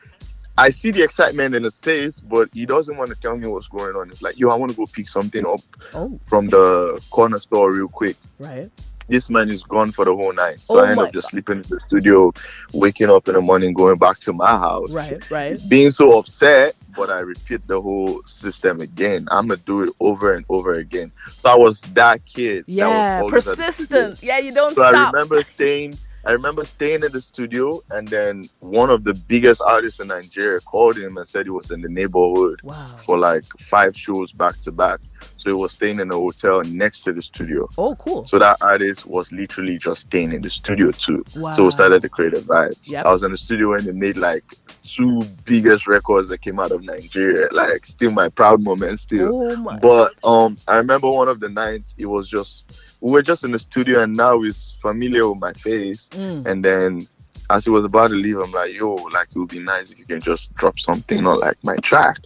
I see the excitement in his face, but he doesn't want to tell me what's going on. It's like, yo, I want to go pick something up Oh. from the corner store real quick. Right. This man is gone for the whole night. So Oh I end up just sleeping in the studio, waking up in the morning, going back to my house. Right. Right. Being so upset, but I repeat the whole system again. I'm gonna do it over and over again. So I was that kid. that was Yeah. always at the studio. Persistent. Yeah. You don't So I remember staying. I remember staying in the studio, and then one of the biggest artists in Nigeria called him and said he was in the neighborhood Wow. for like five shows back to back. So he was staying in a hotel next to the studio. Oh, cool. So that artist was literally just staying in the studio too. Wow. So we started to create a vibe. Yep. I was in the studio when they made like two biggest records that came out of Nigeria. Like still my proud moment still. Oh my. But um I remember one of the nights it was just we were just in the studio and now he's familiar with my face. Mm. And then as he was about to leave, I'm like, yo, like it would be nice if you can just drop something on like my track.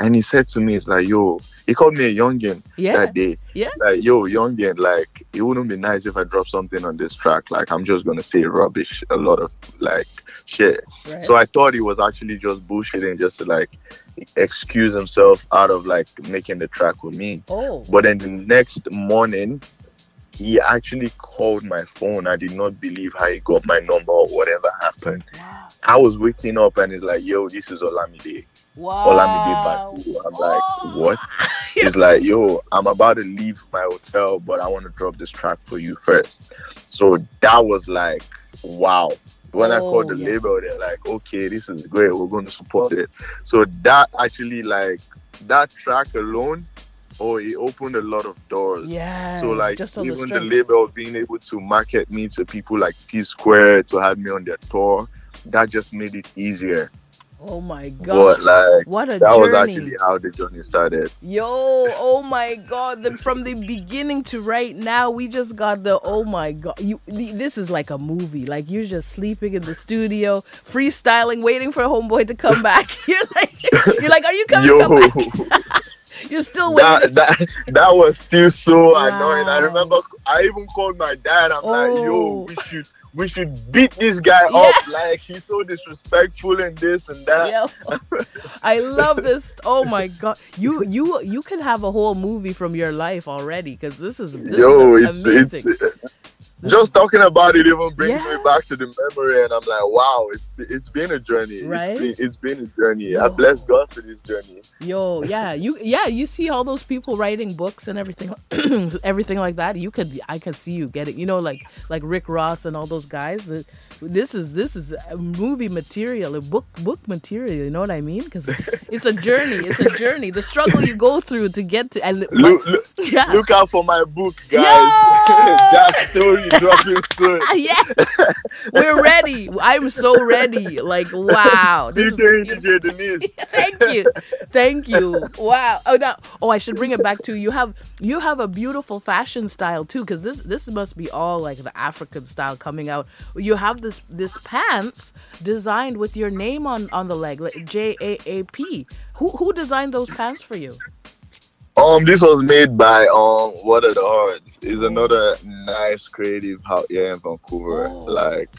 and he said to me, "It's like yo." He called me a youngin Yeah. that day. Yeah. Like yo, youngin. Like it wouldn't be nice if I drop something on this track. Like I'm just gonna say rubbish, a lot of like shit. Right. So I thought he was actually just bullshitting, just to like excuse himself out of like making the track with me. oh. But then the next morning, he actually called my phone. I did not believe how he got my number or whatever happened. Wow. I was waking up and he's like, yo, this is Olamide. Olamide Wow. Baddo. I'm like, what? He's like, yo, I'm about to leave my hotel, but I want to drop this track for you first. So that was like, wow. When I Oh, called the oh, yes. label, they're like, okay, this is great. We're going to support it. So that actually, like, that track alone, oh, it opened a lot of doors. Yeah. So like the even the, strength. label being able to market me to people like P Square to have me on their tour, that just made it easier. Oh my But god. like What a that was actually how the journey started. Yo, oh my god. The, from the beginning to right now, we just got the oh my god. You the- this is like a movie. Like you're just sleeping in the studio, freestyling, waiting for homeboy to come back. You're like you're like, are you coming? Yo? You're still waiting. that, that that was still so annoying. I remember I even called my dad. I'm like, Oh. yo, we should we should beat this guy Yeah. up. Like he's so disrespectful and this and that. I love this. Oh my god, you you you can have a whole movie from your life already because this is this Yo, is it's amazing. it's just talking about it even brings Yeah. me back to the memory, and I'm like, wow, it's it's been a journey. Right? It's been, it's been a journey. Yo. I bless God for this journey. Yo, yeah, you yeah, you see all those people writing books and everything everything like that. You could I could see you getting, you know, like like Rick Ross and all those guys. Uh, This is this is movie material, a book book material, you know what I mean? Cuz it's a journey, it's a journey. The struggle you go through to get to and Look, look, yeah. look out for my book, guys. That story dropping soon. yes. We're ready. I'm so ready. Like wow. This is DJ beautiful. DJ Denise. Thank you. Thank you. Wow. Oh no. Oh, I should bring it back to you. Have you have a beautiful fashion style too cuz this this must be all like the African style coming out. You have this this pants designed with your name on on the leg, like J A A P. Who who designed those pants for you? Um, this was made by um What Are the Odds. Is another nice creative out here in Vancouver. Oh. Like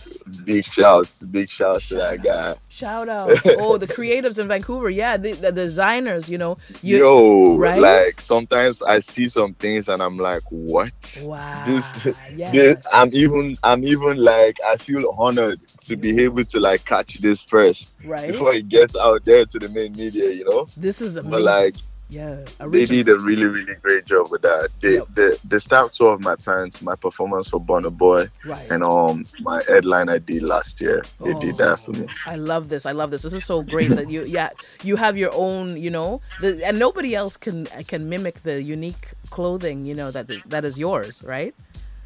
big shouts, big shouts to that guy. Shout out. Oh, the creatives in Vancouver. Yeah, the, the designers, you know. You Yo, right? like sometimes I see some things and I'm like, what? Wow. This, yeah. this, I'm even, I'm even like, I feel honored to be able to like catch this first right? before it gets out there to the main media, you know. This is amazing. But like, yeah. they did a really, really great job with that. They, Yep. the, the stamp tour of my pants, my performance for Burna Boy, Right. and um, my headline I did last year, they did that for me. I love this. I love this. This is so great that you yeah you have your own you know the, and nobody else can can mimic the unique clothing you know that that is yours right.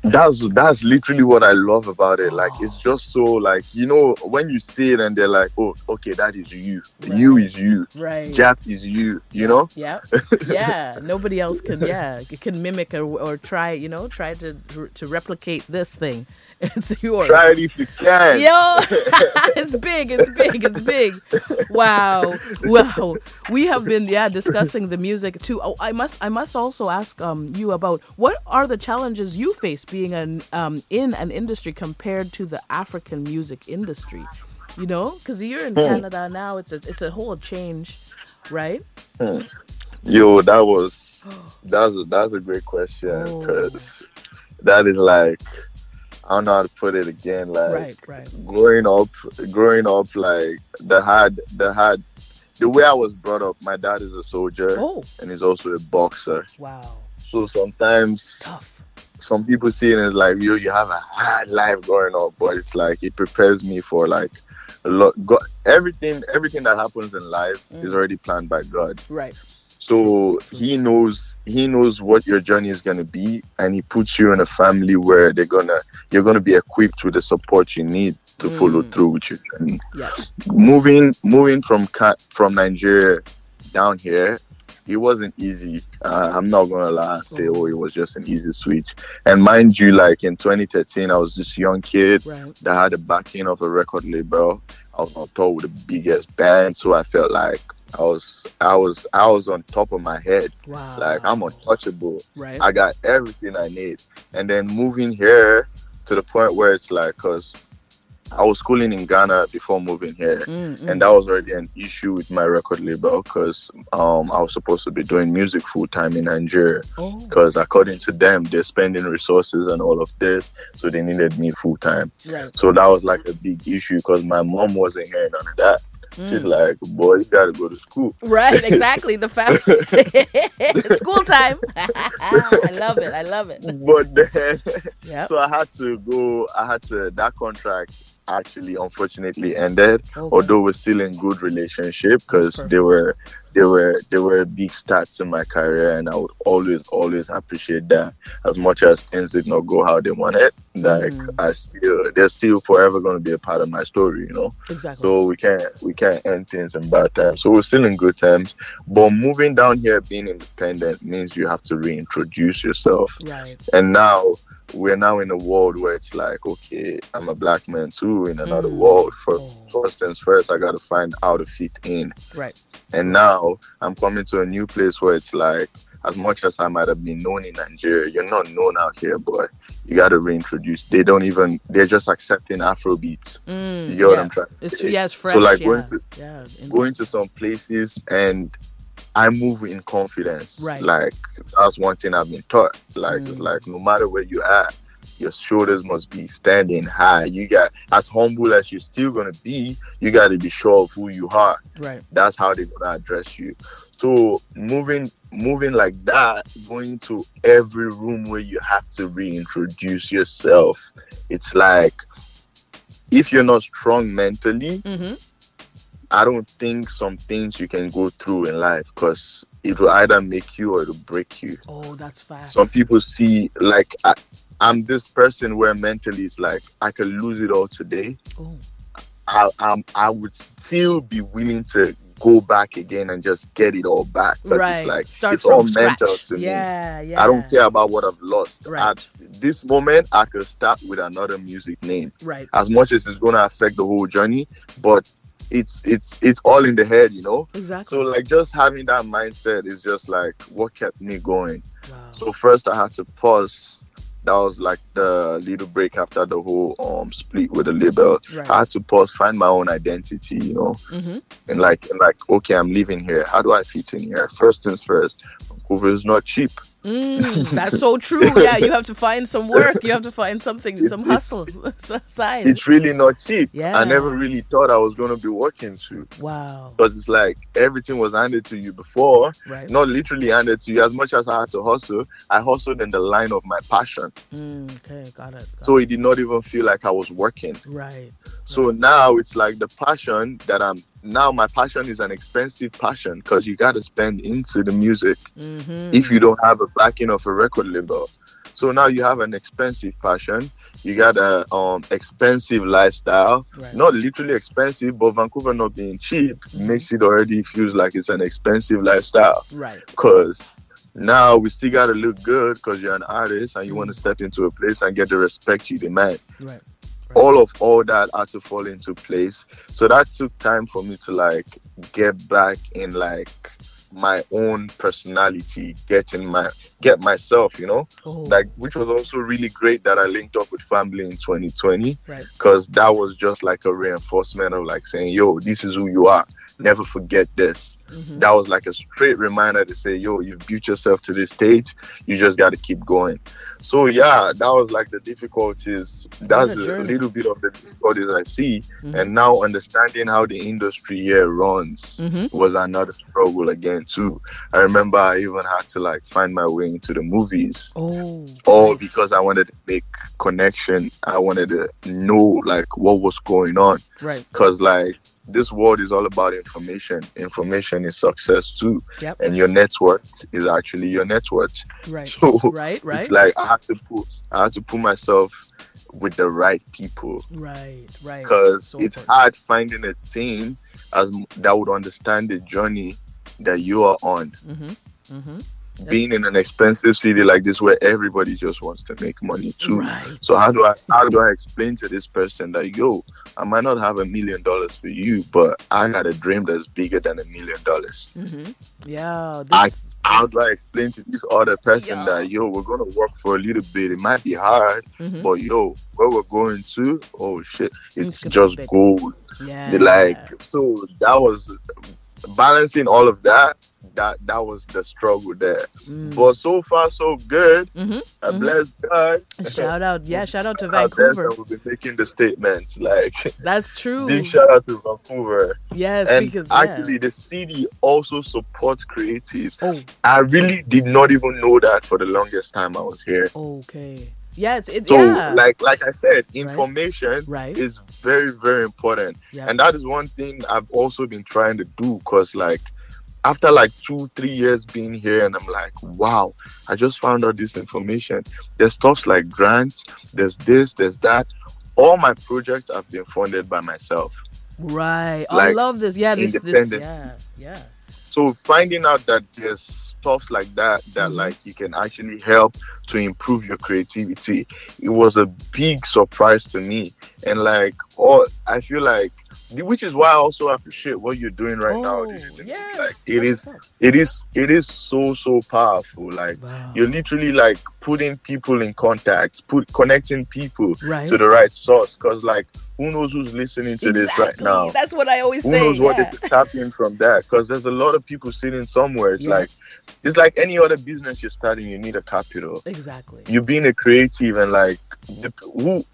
That's that's literally what I love about it. Like it's just so like you know when you see it and they're like, oh, okay, that is you. You is you. Right. Jaap is you. You know. Yeah, yeah. Nobody else can, yeah, can mimic or, or try, you know, try to to replicate this thing. It's yours. Try it if you can. Yo, it's big, it's big, it's big. Wow, wow. We have been, yeah, discussing the music too. Oh, I must, I must also ask um you about what are the challenges you face being an um in an industry compared to the African music industry. You know, because you're in Canada now. It's a it's a whole change, right? Yo, that was that's a, that's a great question Oh. because that is like I don't know how to put it again. Like Right, right. growing up, growing up, like the had the had the way I was brought up. My dad is a soldier Oh, and he's also a boxer. wow, So sometimes tough. Some people see it as like, yo, you have a hard life growing up, but it's like it prepares me for like a lot. God, everything, everything that happens in life Mm. is already planned by God. Right. So he knows he knows what your journey is gonna be, and he puts you in a family where they're gonna you're gonna be equipped with the support you need to follow Mm. through with your journey. Yeah. Moving moving from from Nigeria down here, it wasn't easy. Uh, I'm not gonna lie and say, oh, it was just an easy switch. And mind you, like in 2013, I was this young kid Right. that had the backing of a record label. I was on tour with the biggest band, so I felt like I was I was I was on top of my head. Wow. Like I'm untouchable. right. I got everything I need. And then moving here to the point where it's like, cause I was schooling in Ghana before moving here, Mm, mm. and that was already an issue with my record label, cause um I was supposed to be doing music full time in Nigeria, oh. cause according to them they're spending resources and all of this, so they needed me full time. Right. So that was like a big issue, cause my mom wasn't hearing none of that. She's Mm. like, boy, you gotta go to school. Right, exactly. The family. School time. I love it. I love it. But then Yep. So I had to go. I had to. That contract actually, unfortunately, ended. Okay. Although we're still in good relationship because they were, they were, they were a big start to my career, and I would always, always appreciate that. As much as things did not go how they wanted, like Mhm. I still, they're still forever going to be a part of my story, you know. Exactly. So we can't we can't end things in bad times. So we're still in good terms. But moving down here, being independent means you have to reintroduce yourself. right. And now we're now in a world where it's like, okay, I'm a black man too in another Mm. world. First, Oh. first things first, I gotta find how to fit in. Right. And now I'm coming to a new place where it's like, as much as I might have been known in Nigeria, you're not known out here, boy. You gotta reintroduce. They don't even. They're just accepting Afrobeats. Mm, You what yeah. I'm trying to It's say? yeah, it's fresh. So like yeah. going to yeah. going to some places and I move in confidence. Right. Like that's one thing I've been taught. Like it's Mm. like no matter where you are, your shoulders must be standing high. You got as humble as you're still gonna be, you gotta be sure of who you are. right. That's how they're gonna address you. So moving moving like that, going to every room where you have to reintroduce yourself, it's like if you're not strong mentally, Mm-hmm. I don't think some things you can go through in life because it will either make you or it'll break you. Oh, that's fast. Some people see like I, I'm this person where mentally it's like I could lose it all today. Oh, I I'm, I would still be willing to go back again and just get it all back. 'cause right. It's like Start it's all scratch. mental to me. yeah, yeah. I don't care about what I've lost. Right. At this moment, I could start with another music name Right. as much as it's gonna affect the whole journey, but it's it's it's all in the head, you know. Exactly. So like just having that mindset is just like what kept me going. wow. So first I had to pause. That was like the little break after the whole um split with the label. Right. I had to pause, find my own identity, you know, mm-hmm. and like and like okay, I'm living here. How do I fit in here? First things first. Vancouver is not cheap. Mm, that's so true. Yeah, you have to find some work. You have to find something, It's- some it's- hustle, side. It's really not cheap. Yeah. I never really thought I was gonna be working to wow. because it's like everything was handed to you before, Right. not literally handed to you. As much as I had to hustle, I hustled in the line of my passion. Mm, okay, got it. got So it did not even feel like I was working. right. So now it's like the passion that I'm now my passion is an expensive passion because you got to spend into the music Mm-hmm. if you don't have a backing of a record label. So now you have an expensive passion, you got a um expensive lifestyle. right. Not literally expensive, but Vancouver not being cheap makes it already feels like it's an expensive lifestyle right. because now we still gotta look good because you're an artist and you Mm. want to step into a place and get the respect you demand. Right. Mm. All of all that had to fall into place. So that took time for me to like get back in like my own personality, getting my get myself, you know, Oh, like which was also really great that I linked up with family in 2020 right. because that was just like a reinforcement of like saying, yo, this is who you are. Never forget this. Mhm. That was like a straight reminder to say, yo, you've built yourself to this stage. You just got to keep going. So, yeah, that was like the difficulties. That's a a little bit of the difficulties I see. Mhm. And now understanding how the industry here runs Mhm. was another struggle again, too. I remember I even had to like find my way into the movies Oh. all nice. because I wanted to make connection. I wanted to know like what was going on Right. because like this world is all about information. Information is success too, Yep. and your network is actually your network. Right. So Right. Right. it's like I have to put I have to put myself with the right people Right. Right. because So it's important. hard finding a team as that would understand the journey that you are on Mm-hmm. Mm-hmm. Being in an expensive city like this where everybody just wants to make money too. Right. So how do I how do I explain to this person that yo, I might not have a million dollars for you, but I got a dream that's bigger than a million dollars. Mm-hmm. Yeah. I- How do I explain to this other person Yeah. that yo, we're gonna work for a little bit. It might be hard, Mhm. but yo, where we're going to, oh shit, it's, gonna just gold. yeah. The, like so that was balancing all of that. That that was the struggle there. Mm. But so far so good. Mhm, I mhm. bless God. Shout out, yeah, shout out to Vancouver. will be making the statements. Like That's true. big shout out to Vancouver. Yes, and because actually the city also supports creatives. yeah. I really did not even know that for the longest time I was here. Oh, okay. Yeah, it's it. So yeah. like like I said, information Right. is very, very important. Yeah. And that is one thing I've also been trying to do because like after like two, three years being here and I'm like, wow, I just found out this information. There's stuff like grants, there's this, there's that. All my projects have been funded by myself. right. I love this. Yeah, this this yeah. Yeah. So finding out that there's stuff like that that Mhm. like you can actually help to improve your creativity, it was a big surprise to me. And like all I feel like which is why I also appreciate what you're doing right now. oh, Denise. yes. Like it is it is it is so so powerful. Like Wow. you're literally like putting people in contact, put connecting people right. to the right source. Cause like who knows who's listening to this right now? That's what I always who say. knows what they could tap in from that because there's a lot of people sitting somewhere it's Yeah. like it's like any other business you're starting you need a capital Exactly. you being a creative and like the, who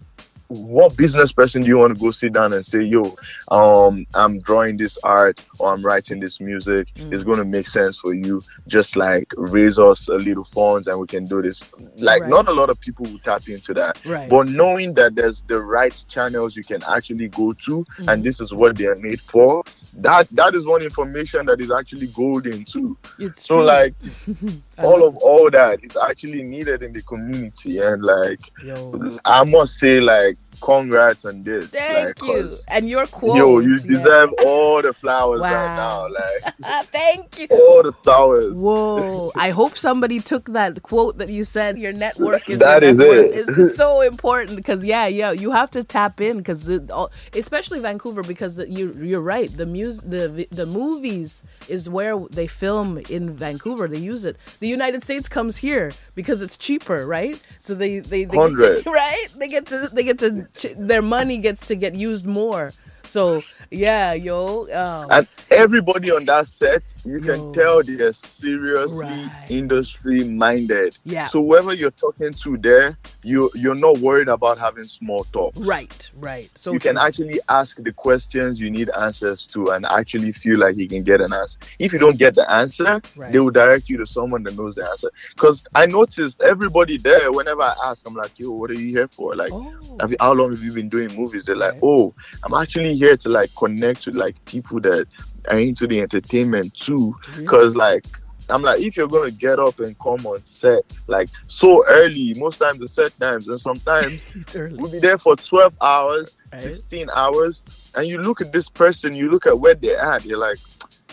what business person do you want to go sit down and say yo um i'm drawing this art or i'm writing this music Mm. it's going to make sense for you just like raise us a little funds and we can do this like Right. not a lot of people will tap into that Right. but knowing that there's the right channels you can actually go to Mhm. and this is what they are made for that that is one information that is actually golden too it's so true. like all of all that is actually needed in the community and like. Yo. i must say like congrats on this Thank like, you. And your quote. yo you yeah. deserve all the flowers right now like Thank you. all the flowers Whoa! I hope somebody took that quote that you said. Your network is That is network. it. It's so important because yeah, yeah, you have to tap in because the all, especially Vancouver because the, you you're right. The mus the the movies is where they film in Vancouver. They use it. The United States comes here because it's cheaper, right? So they they, they get to, right. They get to they get to their money gets to get used more. So yeah, yo. Um, and everybody on that set you Yo. can tell they're seriously Right. industry minded yeah. so whoever you're talking to there you you're not worried about having small talk right. Right. So you can actually ask the questions you need answers to and actually feel like you can get an answer if you don't get the answer Right. they will direct you to someone that knows the answer because i noticed everybody there whenever i ask i'm like yo what are you here for like Oh. have you, how long have you been doing movies they're like Right. oh i'm actually here to like connect with like people that are into the entertainment too mm-hmm. Really? because like i'm like if you're gonna get up and come on set like so early most times the set times and sometimes It's early. we'll be there for 12 hours Right? 16 hours and you look at this person you look at where they're at you're like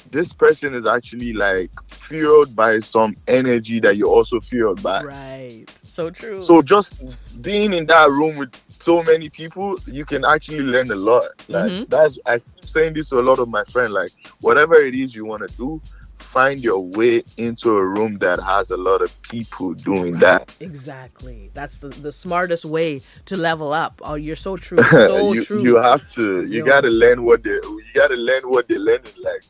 this person is actually like fueled by some energy that you're also fueled by Right. So true. so just being in that room with so many people you can actually learn a lot like Mhm. that's i keep saying this to a lot of my friends like whatever it is you want to do find your way into a room that has a lot of people doing that exactly. That's the, the smartest way to level up. Oh, you're so true. So you, true. you have to you Yo. gotta learn what they you gotta learn what they're learning like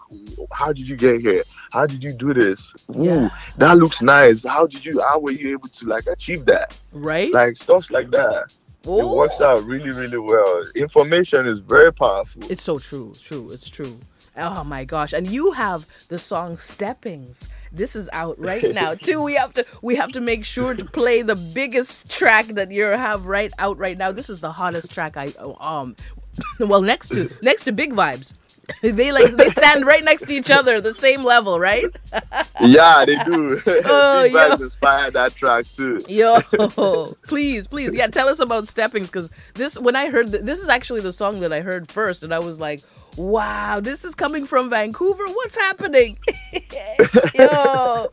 how did you get here how did you do this Ooh, Yeah. that looks nice how did you how were you able to like achieve that right? like stuff like that it works out really really well information is very powerful It's so true. It's true. It's true. Oh my gosh. And you have the song Steppings. This is out right now too. We have to we have to make sure to play the biggest track that you have right out right now. This is the hottest track I um well next to next to Big Vibes. they like they stand right next to each other, the same level, right? yeah they do Oh, yo. inspired that track too Yo, please, please, yeah, tell us about Steppings because this, when I heard th- this, is actually the song that I heard first, and I was like, wow, this is coming from Vancouver. What's happening? Yo.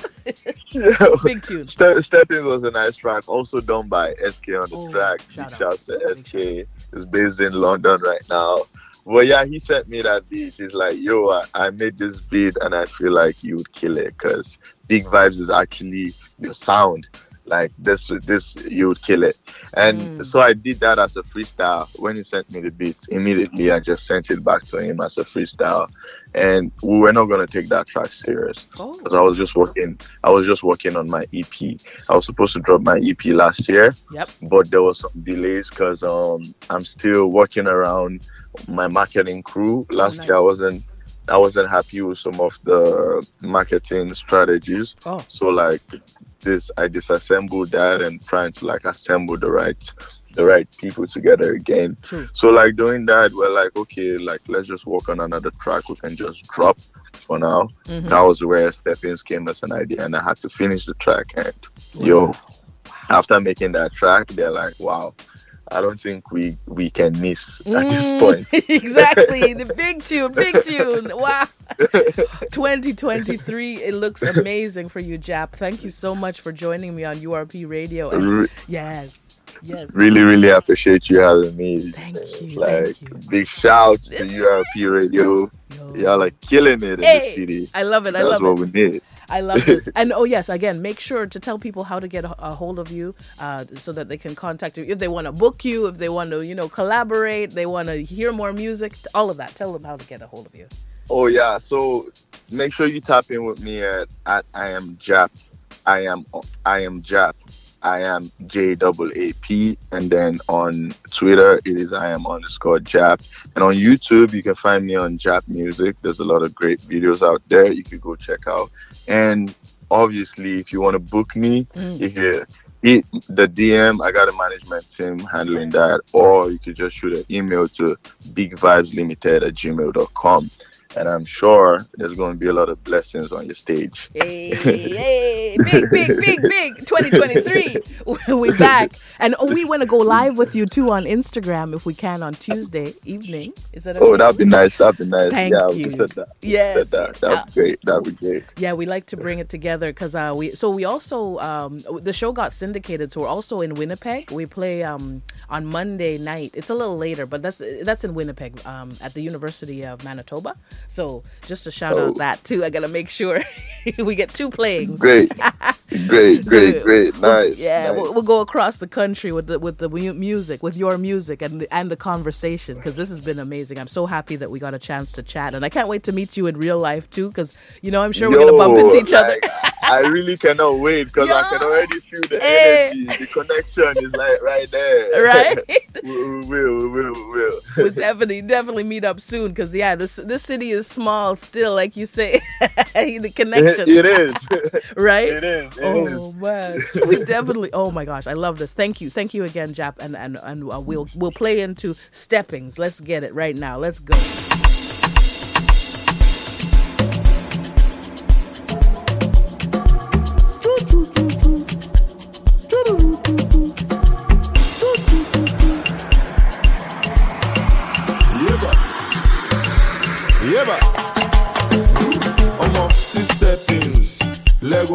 Yo, Big tune. Ste- Stepping was a nice track, also done by SK on the Oh, track. shout Big out. shouts to SK. Is based in London right now. But yeah, he sent me that beat. He's like, yo, I, I made this beat and I feel like you would kill it because Big Vibes is actually your sound. Like this, this you would kill it. And Mm. so I did that as a freestyle. When he sent me the beat, immediately I just sent it back to him as a freestyle. And we were not gonna take that track serious Oh. because I was just working. I was just working on my EP. I was supposed to drop my EP last year, Yep. but there was some delays because um I'm still working around my marketing crew. Last nice. year I wasn't I wasn't happy with some of the marketing strategies. Oh. So like this, I disassembled that and trying to like assemble the right the right people together again. True. So like doing that, we're like, okay, like let's just work on another track we can just drop for now. Mhm. That was where Steppings came as an idea, and I had to finish the track. And yo, after making that track, they're like, wow, I don't think we we can miss at this Mm, point. exactly. The big tune, big tune. Wow. 2023. It looks amazing for you, Jaap. Thank you so much for joining me on URP Radio. And yes, yes. really, really appreciate you having me. Thank you, like thank you. big shouts to URP Radio. Yo. Y'all like killing it in the city. I love it. I That's love what it. we need. I love this. And oh yes, again, make sure to tell people how to get a, a hold of you, uh, so that they can contact you if they want to book you, if they want to, you know, collaborate, they want to hear more music, all of that. Tell them how to get a hold of you. Oh yeah, so make sure you tap in with me at, at I am Jaap. I am I am Jaap. I am J double A P and then on Twitter it is I am underscore Jaap. And on YouTube you can find me on Jaap Music. There's a lot of great videos out there you can go check out. And obviously if you want to book me, Mm. you can hit the DM. I got a management team handling that, or you could just shoot an email to bigvibeslimited at gmail.com. And I'm sure there's going to be a lot of blessings on your stage. Hey, hey, big, big, big, big. 2023. We're back. And oh, we want to go live with you too on Instagram if we can on Tuesday evening. Is that okay? Oh, that'd be nice. That'd be nice. Thank yeah, you. we said that. Yes, that. That'd be great. That'd be great. Yeah, we like to bring it together because uh, we so we also um, the show got syndicated, so we're also in Winnipeg. We play um, on Monday night. It's a little later, but that's that's in Winnipeg um, at the University of Manitoba. So just to shout Oh. out that too, I gotta make sure we get two playings. Great. great, great, So, great. we'll- Nice. yeah, nice. We'll, we'll go across the country with the with the music, with your music, and and the conversation because this has been amazing. I'm so happy that we got a chance to chat, and I can't wait to meet you in real life too. Because you know, I'm sure we're gonna bump into each other. I really cannot wait because I can already feel the Eh. energy. The connection is like right there. Right? we, we will, we will, we will. we'll definitely definitely meet up soon because yeah this this city is small still like you say the connection it is. right It is. It is. oh man we definitely oh my gosh i love this thank you thank you again jaap and and, and uh, we'll we'll play into steppings let's get it right now let's go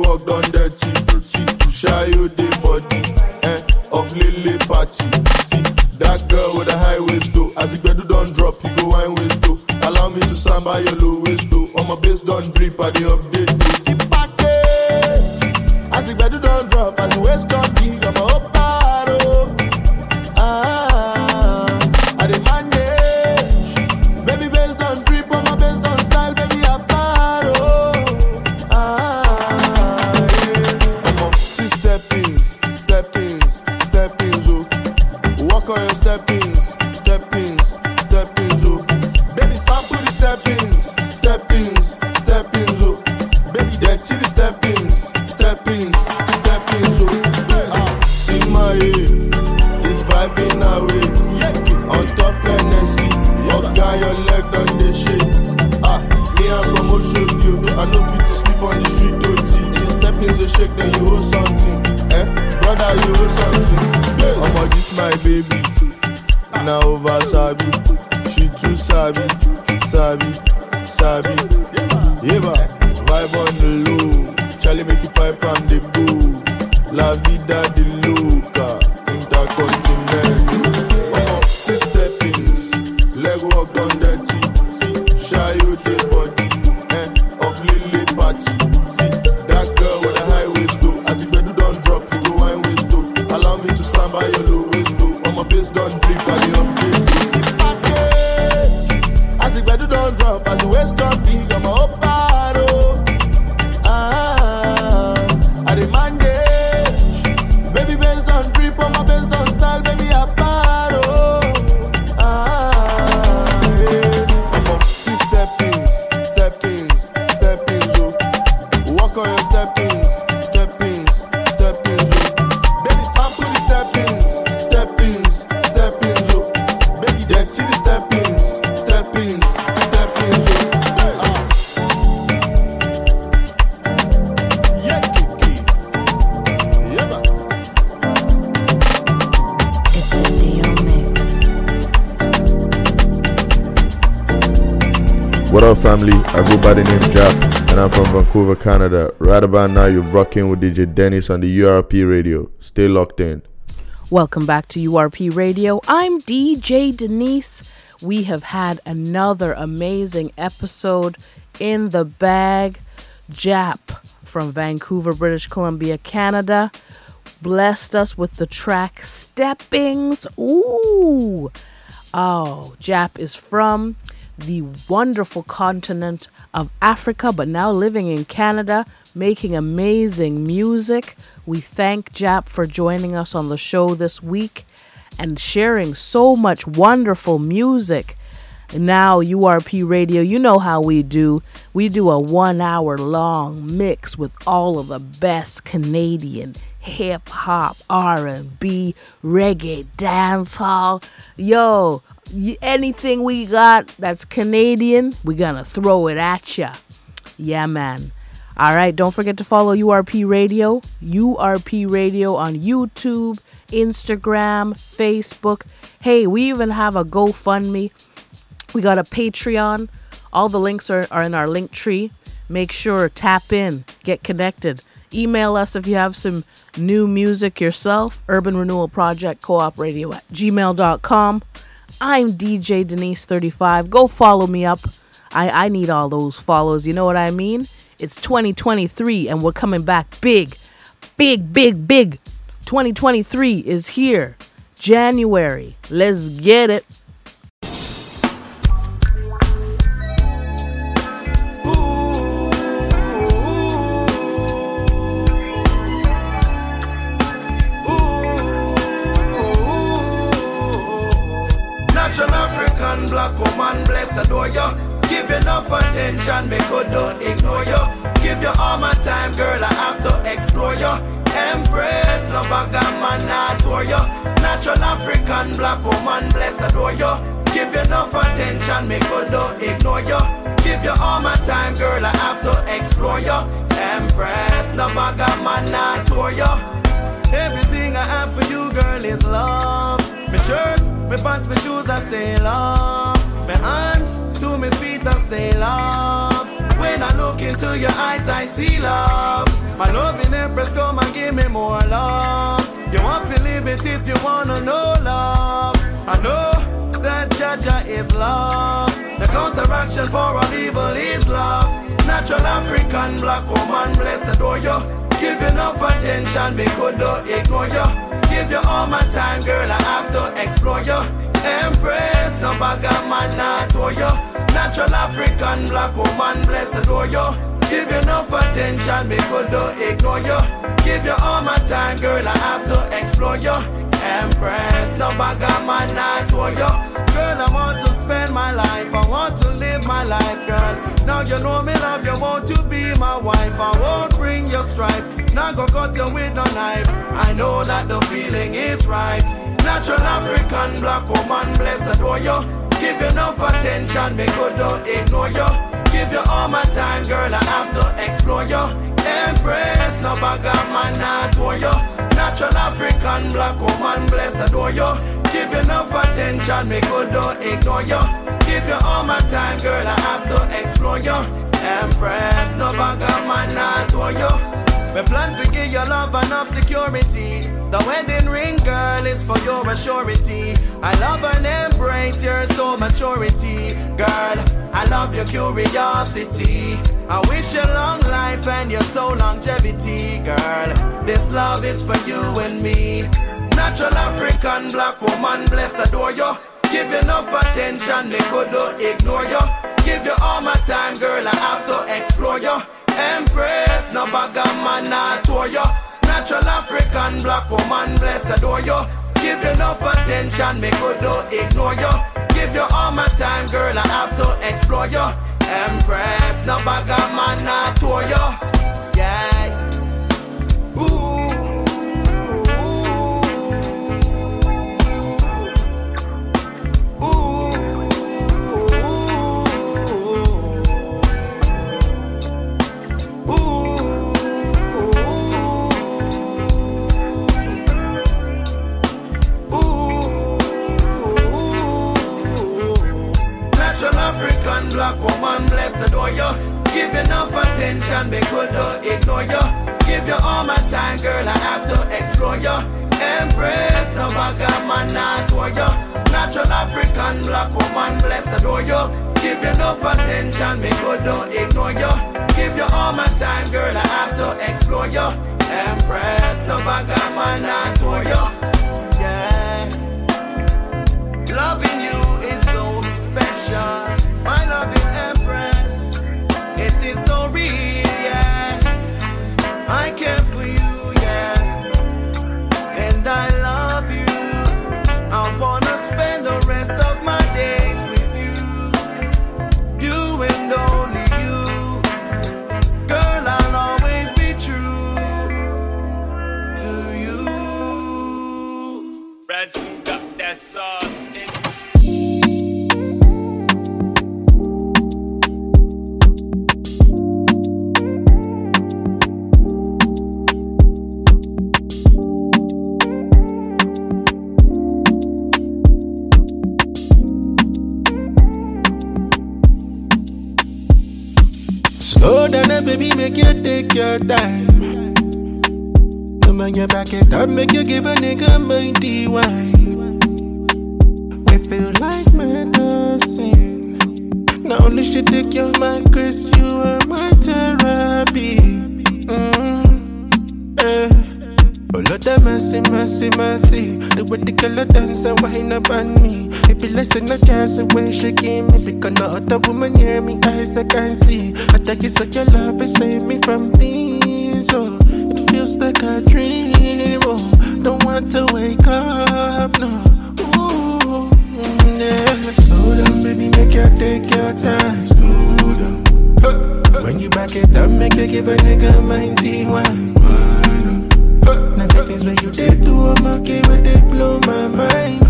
Walk done dirty. See, shy you the body. Eh, of Lily party. See, that girl with a high waist though. As the bedu don't drop, you go wine waist though. Allow me to stand by your low waist though. On my base don't drip, I the update. See, party. As the bedu don't drop, Vancouver, Canada. Right about now, you're rocking with DJ Dennis on the URP radio. Stay locked in. Welcome back to URP Radio. I'm DJ Denise. We have had another amazing episode in the bag. Jaap from Vancouver, British Columbia, Canada, blessed us with the track Steppings. Ooh. Oh, Jaap is from the wonderful continent of Africa, but now living in Canada, making amazing music. We thank Jaap for joining us on the show this week and sharing so much wonderful music. Now, URP Radio, you know how we do. We do a one hour long mix with all of the best Canadian hip hop, R&B, reggae, dancehall. Yo, anything we got that's Canadian, we're gonna throw it at ya. Yeah, man. All right, don't forget to follow URP Radio, URP Radio on YouTube, Instagram, Facebook. Hey, we even have a GoFundMe. We got a Patreon. All the links are, are in our Linktree. Make sure tap in, get connected. Email us if you have some new music yourself. Urban Renewal Project Co-op Radio at gmail.com. I'm DJ Denise35. Go follow me up. I, I need all those follows. You know what I mean? It's 2023 and we're coming back big. Big, big, big. 2023 is here. January. Let's get it. Adore you. Give enough attention, me could don't ignore you. Give you all my time, girl, I have to explore you. Embrace, no bag of man, not tour you. Natural African black woman, bless adore you. Give you enough attention, me could don't ignore you. Give you all my time, girl, I have to explore you. Embrace, no bag of man, not tour you. Everything I have for you, girl, is love. My shirt, my pants, my shoes, I say love. My hands to my feet, I say love. When I look into your eyes, I see love. My loving empress, come and give me more love. You want to live it if you wanna know love. I know that Jaja is love. The counteraction for all evil is love. Natural African black woman, bless adore you. Give enough attention, me could not ignore you. Give you all my time, girl, I have to explore you. Empress, no bag of man, not for you. Natural African black woman, bless adore you. Give you enough attention, me could not ignore you. Give you all my time, girl, I have to explore you. Empress, no bag of man, not for you. Girl, I want to spend my life, I want to live my life, girl. Now you know me love you, want to be my wife. I won't bring your strife, not go cut you with no knife. I know that the feeling is right. Natural African black woman, bless adore you. Give you enough attention, me could don't ignore you. Give you all my time, girl, I have to explore you. Empress, no bag of man, not for you. Natural African black woman, bless adore you. Give you enough attention, me could don't ignore you. Give you all my time, girl, I have to explore you. Empress, no bag plan to give your love enough security. The wedding ring, girl, is for your assurity. I love and embrace your soul maturity. Girl, I love your curiosity. I wish you a long life and your soul longevity. Girl, this love is for you and me. Natural African black woman, bless, adore you. Give you enough attention, me could do ignore you. Give you all my time, girl, I have to explore you. Embrace, no bagger man, tour you. Natural African black woman, bless, adore you. Give you enough attention, me could do ignore you. Give you all my time, girl, I have to explore you. Embrace, no bagger man, tour you. Black woman, bless adore you. Give enough attention, me could ignore you. Give you all my time, girl, I have to explore you. Embrace bagger man, not you. Natural African black woman, bless adore you. Give you enough attention, me could ignore you. Give you all my time, girl, I have to explore you. Embrace bagger man, not you. Yeah. Loving you is so special. Come on, you back it up, make you give a nigga mighty wine. We feel like medicine. Not only she take your mind, Chris, you are my therapy. Mm, eh. Oh Lord have mercy, mercy, mercy The way the girl dance and wind up on me It be less than a chance way she give me Because no other woman near me, eyes I can see I tell you such your love is save me from things Oh, feels like a dream Oh, don't want to wake up, no Ooh, yeah. Slow down, baby, make you take your time Slow down When you back it up, make you give a nigga mighty wine now the things where you did do, I'm okay with they blow my mind.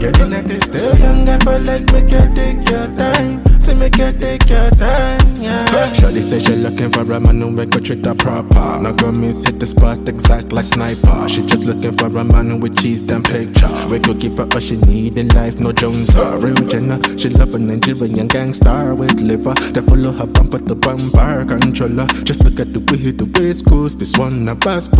Girl, you're not still young, I feel like make you take your time. Say make you take your time, yeah. Shorty say she looking for a man who make her treat her proper. No girl miss hit the spot exact like sniper. She just looking for a man with cheese and picture. We could give her all she need in life, no Jones or real Jenna. She love a Nigerian gangster with liver. That follow her bumper the bumper controller. Just look at the way the waist goes. This one a fast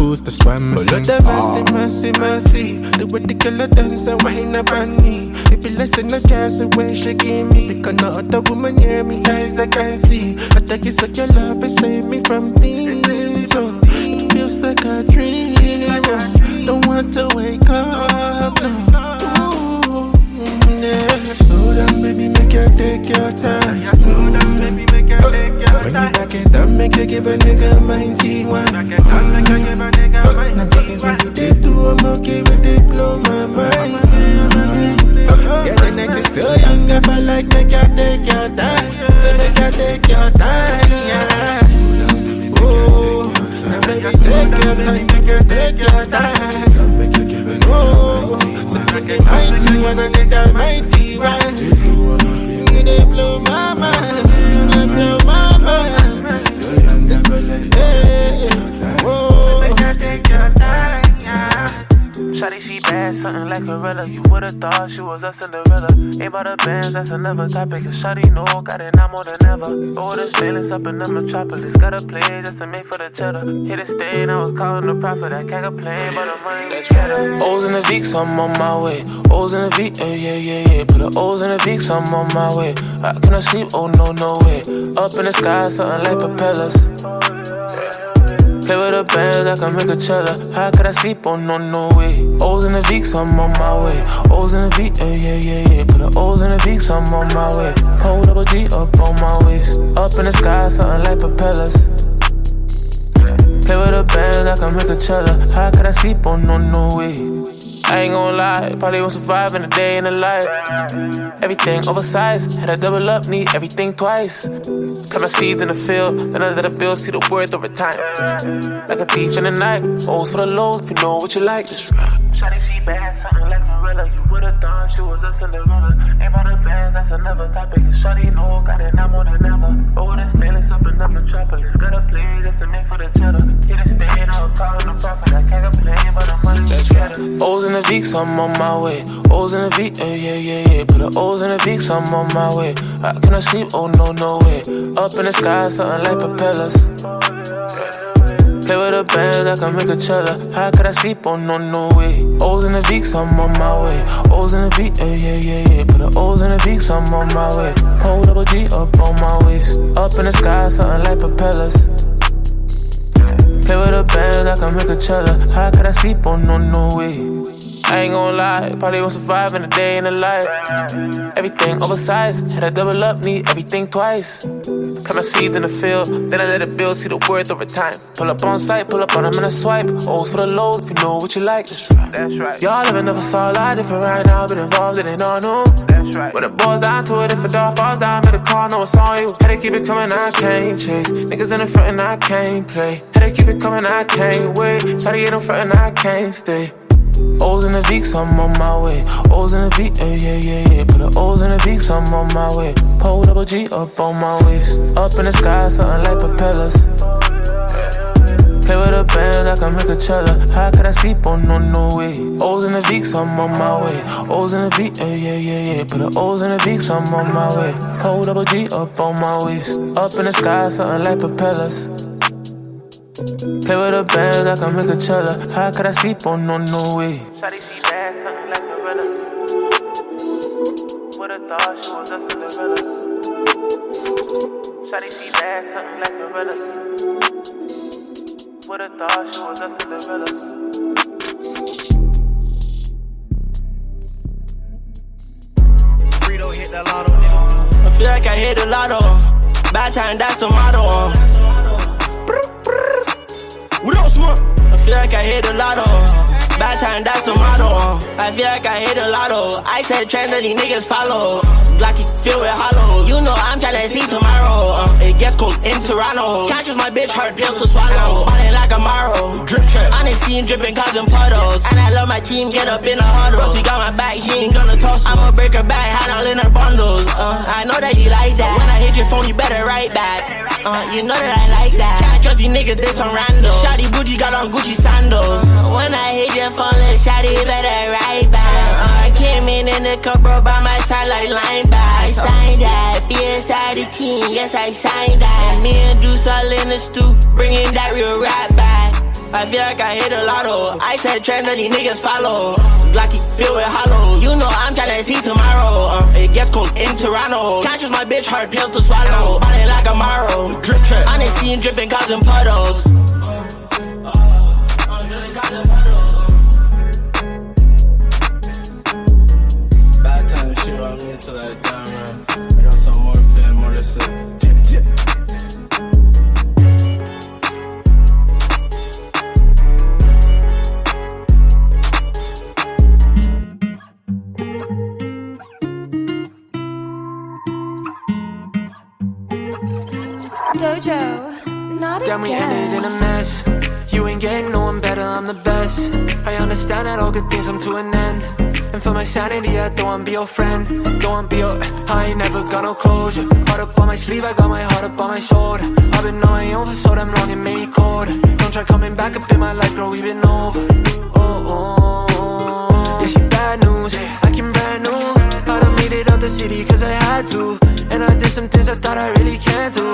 why I'm Oh missing. Have mercy, mercy, mercy The way the girl dance and wine up on me It be less than a chance the way she give me Because no other woman near me, eyes I can see. I think it's like your love is save me from things So oh, it feels like a dream. Oh, Don't want to wake up, no. Ooh, yeah. Slow down, baby, make you take your time Slow down, baby, make you take your time When you back it up, make you give a nigga mighty one now things you did do, I'm okay with they blow my mind. Yeah, the night is still young, I feel like make you take your time. So make you take your time, yeah. Oh, now baby, take your time, make you take your time. Oh, so make it mighty one, I need that mighty one. They blow my mind, yeah. Oh, something like a gorilla You would've thought she was a Cinderella. Ain't about the bands, that's another topic. Cause Shawty know, got it now more than ever. All this feelings up in the metropolis. Gotta play just to make for the cheddar. Hit a stain, I was calling the prophet. I can't complain, but the money that's better. O's in the Vicks, I'm on my way. O's in the V, uh, yeah, yeah, yeah. Put the O's in the Vicks, I'm on my way. I cannot sleep, oh no, no way. Up in the sky, something like propellers. Play with the bands, like I can make a cheddar. How could I sleep? Oh no, no way. O's in the Vicks, I'm on my way. O's in the V, uh, yeah, yeah, yeah. Put the O's in the Vicks, I'm on my way. Hold double G up on my waist. Up in the sky, something like propellers. Play with the bands, like I can make a cheddar. How could I sleep? Oh no, no way. I ain't gon' lie, probably won't survive in a day in the life. Everything oversized, had to double up, need everything twice. Cut my seeds in the field, then I let the bill see the worth over time. Like a thief in the night, O's for the lows, if you know what you like, just ride. Shawty, she bad, something like Marilla. You would've thought she was a Cinderella. Ain't about the bands, that's another topic. Shawty know, got it now more than ever. Oh, this stainless up in the metropolis. Gotta play just to make for the cheddar. Hit a stain, I was calling the prophet. I can't complain, but the money that's better. O's in the Vicks, I'm on my way. O's in the V, uh, yeah, yeah, yeah. Put the O's in the Vicks, I'm on my way. I cannot sleep, oh no, no way. Up in the sky, something like propellers. Play with the bands, like I can make a cheddar. How could I sleep? Oh no, no way. O's in the Vicks, I'm on my way. O's in the V, uh, yeah, yeah, yeah. Put the O's in the Vicks, I'm on my way. Hold double G up on my waist. Up in the sky, something like propellers. Play with the bands, like I can make a cheddar. How could I sleep? Oh no, no way. I ain't gon' lie, probably won't survive in a day in the life. Everything oversized, had to double up, need everything twice. Plant my seeds in the field, then I let it build, see the worth over time. Pull up on site, pull up on them in a swipe. O's for the lows, if you know what you like, that's right. That's right. Y'all living never saw a lot different right now, I've been involved in it all new. That's right. When it boils down to it, if a dog falls down, better call, know it's on you. Had to keep it coming, I can't chase. Niggas in the front and I can't play. Had to keep it coming, I can't wait. Try to get in front and I can't stay. O's in the Vicks, I'm on my way. O's in the V, yeah, yeah, yeah, yeah. Put the O's in the Vicks, I'm on my way. Hold double G up on my waist. Up in the sky, something like propellers. Play with the bands, I can make a cheddar. How could I sleep? on no, no way. O's in the Vicks, I'm on my way. O's in the V, yeah, yeah, yeah, yeah. Put the O's in the Vicks, I'm on my way. Hold double G up on my waist. Up in the sky, something like propellers. Play with the bands, I can make a cheddar. How could I sleep? Oh no, no way. Shawty, she bad, something like Marilla. Would've thought she was a Cinderella. Shawty, she bad, something like Marilla. Would've thought she was a Cinderella. Frito hit the lotto, nigga. I feel like I hit the lotto. Bad time, that's the motto. Up, I feel like I hit the lotto. Bad time, that's. Uh. I feel like I hit the lotto. I said trend that these niggas follow. Blocky filled with hollow. You know I'm tryna see tomorrow. Uh, it gets cold in Toronto. Can't trust my bitch, hard pill to swallow. Ballin' like a marrow. Drip trip. I done seen dripping causing puddles. And I love my team, get up in a huddle. Rusty got my back, he ain't gonna toss. I'ma break her back, hide all in her bundles. Uh, I know that you like that. When I hit your phone, you better write back. Uh, you know that I like that. Can't trust these niggas, they some random. Shotty booty got on Gucci sandals. When I hit your phone, little shotty better write back. I came in in the cup, bro, by my side like linebacker. I signed that, be inside the team, yes I signed that. Me and Deuce all in the stoop, bringing that real rap back. I feel like I hit a lotto. I said trends that these niggas follow. Blocky filled with hollow. You know I'm tryna see tomorrow. Uh, it gets cold in Toronto. Can't trust my bitch, hard pill to swallow. Ballin' like a marrow. Drip trip. I done seen dripping causing puddles. Me I die, man. I got some more more to say. Dojo, not Then we ended in a mess. You ain't getting no one better, I'm the best. I understand that all good things come to an end. And for my sanity, I don't wanna be your friend. Don't wanna be your. I ain't never got no closure. Heart up on my sleeve, I got my heart up on my shoulder. I've been on my own for so damn long, it made me colder. Don't try coming back up in my life, girl, we've been over. Oh, oh, oh. That she bad news. I can brand new. I done made it out the city cause I had to. And I did some things I thought I really can't do.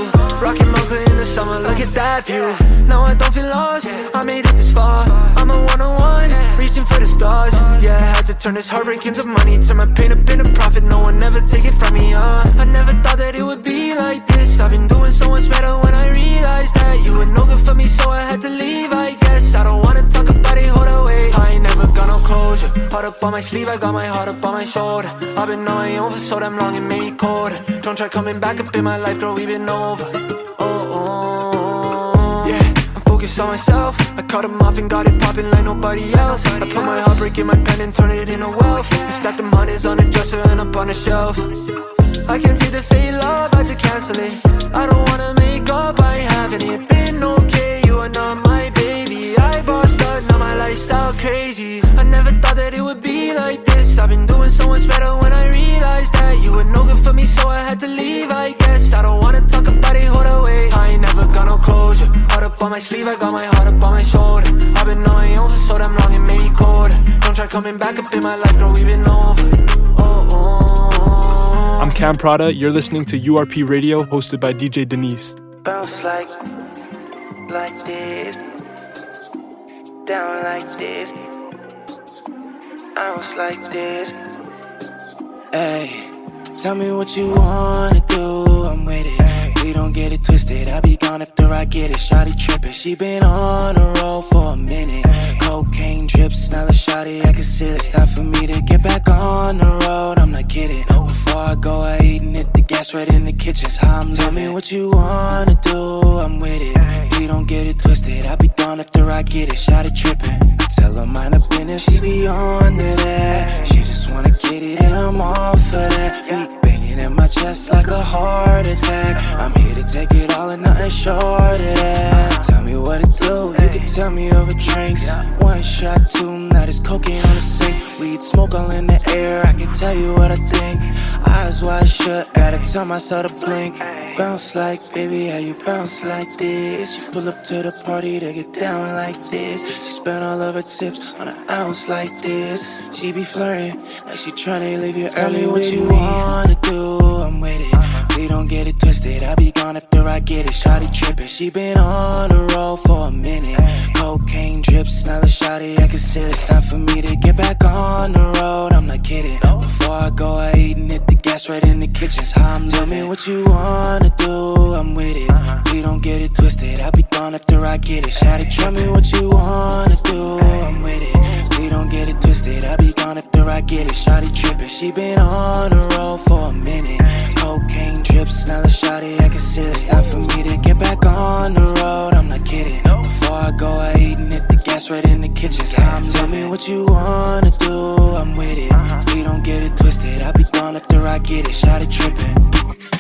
Rockin' Mocha in the summer, look at that view. Now I don't feel lost, I made it this far. I'm a one on one, reaching for the stars. Yeah, I had to turn this heartbreak into money. Turn my pain up into profit, no one ever take it from me, uh. I never thought that it would be like this. I've been doing so much better when I realized that you were no good for me, so I had to leave, I guess. I don't wanna talk about it, hold away. I got no closure. Heart up on my sleeve, I got my heart up on my shoulder. I've been on my own for so damn long, it made me colder. Don't try coming back up in my life, girl, we've been over. Oh, oh, yeah. I'm focused on myself. I cut 'em off and got it popping like nobody else. I put my heartbreak in my pen and turn it into wealth. I stack them hundreds on a dresser and up on a shelf. I can't take the fake love, I just cancel it. I don't wanna make up, I ain't having it. Been okay, you are not my baby. I bossed up, crazy. I never thought that it would be like this. I've been doing so much better when I realized that you were no good for me, so I had to leave. I guess I don't wanna talk about it, hold away. I ain't never got no closure. Heart up on my sleeve, I got my heart up on my shoulder. I've been on my own for so damn long, it made me colder. Don't try coming back up in my life, girl, we've been over. Oh, oh. I'm Cam Prada. You're listening to URP Radio, hosted by DJ Denise. Bounce like, like this, down like this, bounce like this. Hey, tell me what you wanna do, I'm with it. We don't get it twisted, I'll be gone after I get it. Shotty trippin', she been on a roll for a minute. Cocaine drips, now the shotty, I can see it. It's time for me to get back on the road, I'm not kidding. Before I go, I eat and hit the gas right in the kitchen's how I'm Tell me what you wanna do, I'm with it. We don't get it twisted, I'll be gone after I get it. Shotty trippin', I tell her mind her business, she be on to that. She just wanna get it and I'm all for that. Beat in my chest like a heart attack. I'm here to take it all and nothing short of that. Tell me what to do, you can tell me over drinks. One shot, two, now there's cocaine on the sink. Weed smoke all in the air, I can tell you what I think. Eyes wide shut, gotta tell myself to blink. Bounce like, baby, how you bounce like this? You pull up to the party to get down like this. She spent all of her tips on an ounce like this. She be flirting like she tryna leave you Tell early. me What you wanna do? I'm with it. Uh-huh. We don't get it twisted. I'll be gone after I get it. Shotty trippin'. She been on the road for a minute. Cocaine drips, now the shotty, I can see it. It's time for me to get back on the road. I'm not kidding. Before I go, I eat and hit the gas right in the kitchen's how I'm Tell me what you wanna do. I'm with it. Uh-huh. We don't get it twisted. I'll be gone after I get it. Shotty, tell me what you wanna do. I'm with it. I get it. Shotty trippin'. She been on the road for a minute. Cocaine drips, now the shotty, I can see it. It's time for me to get back on the road. I'm not kidding. Before I go, I eat and hit the gas right in the kitchen. I'm Tell me what you wanna do. I'm with it. We don't get it twisted. I'll be gone after I get it. Shotty trippin'.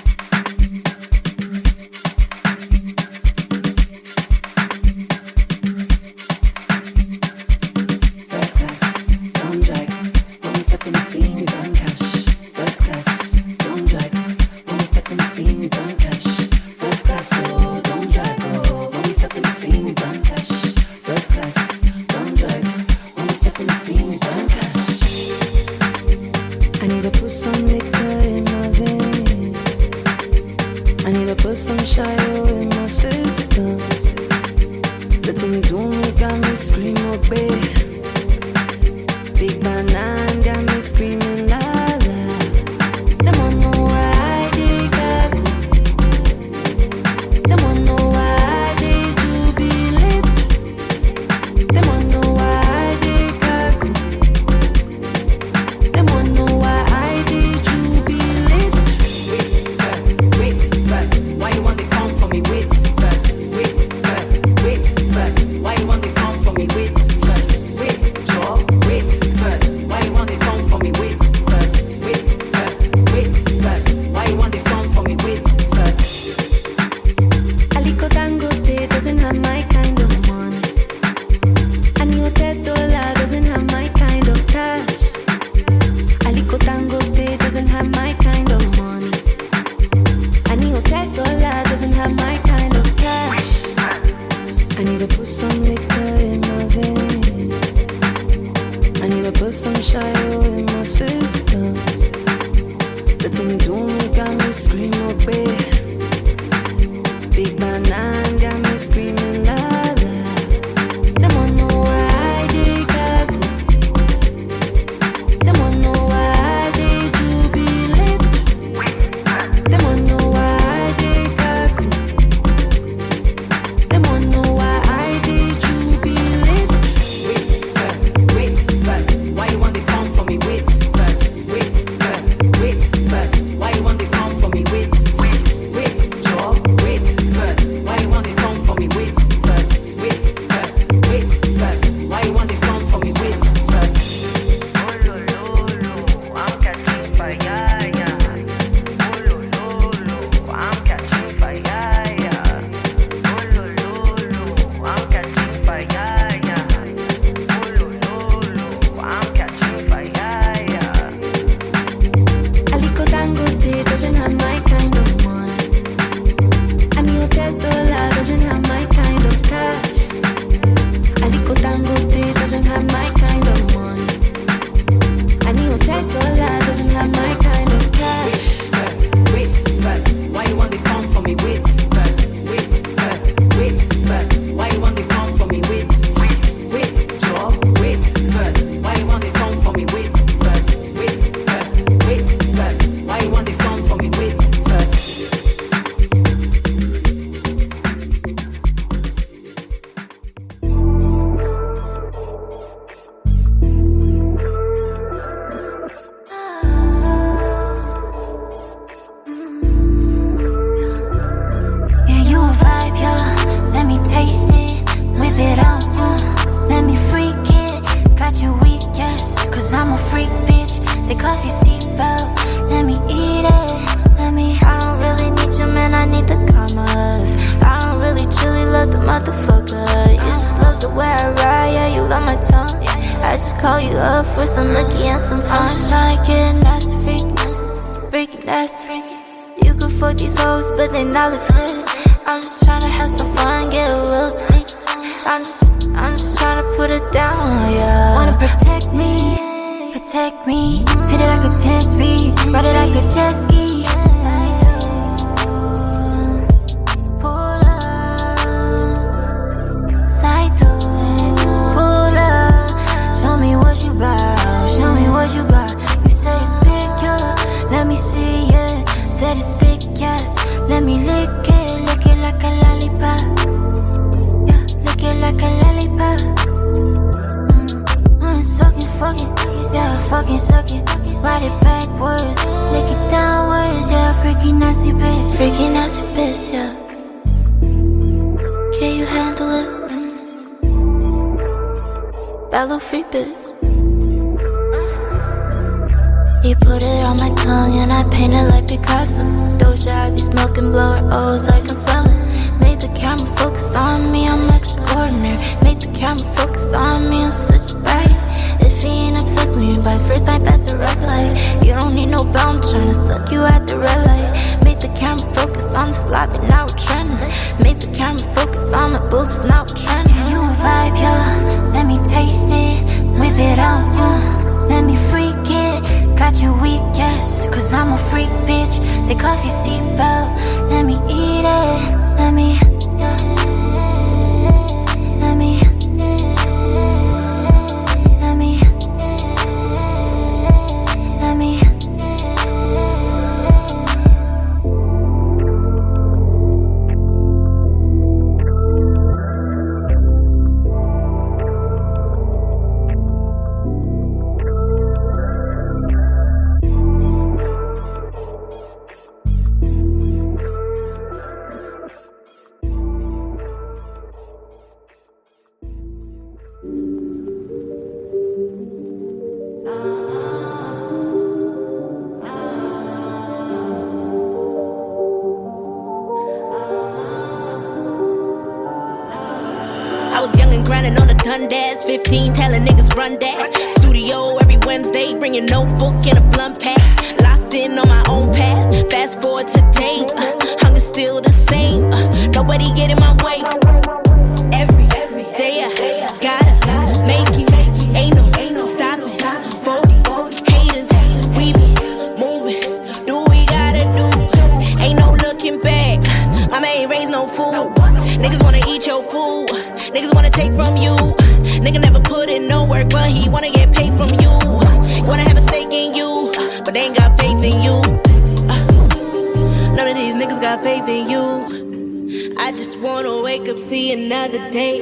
Got faith in you. I just wanna wake up, see another day.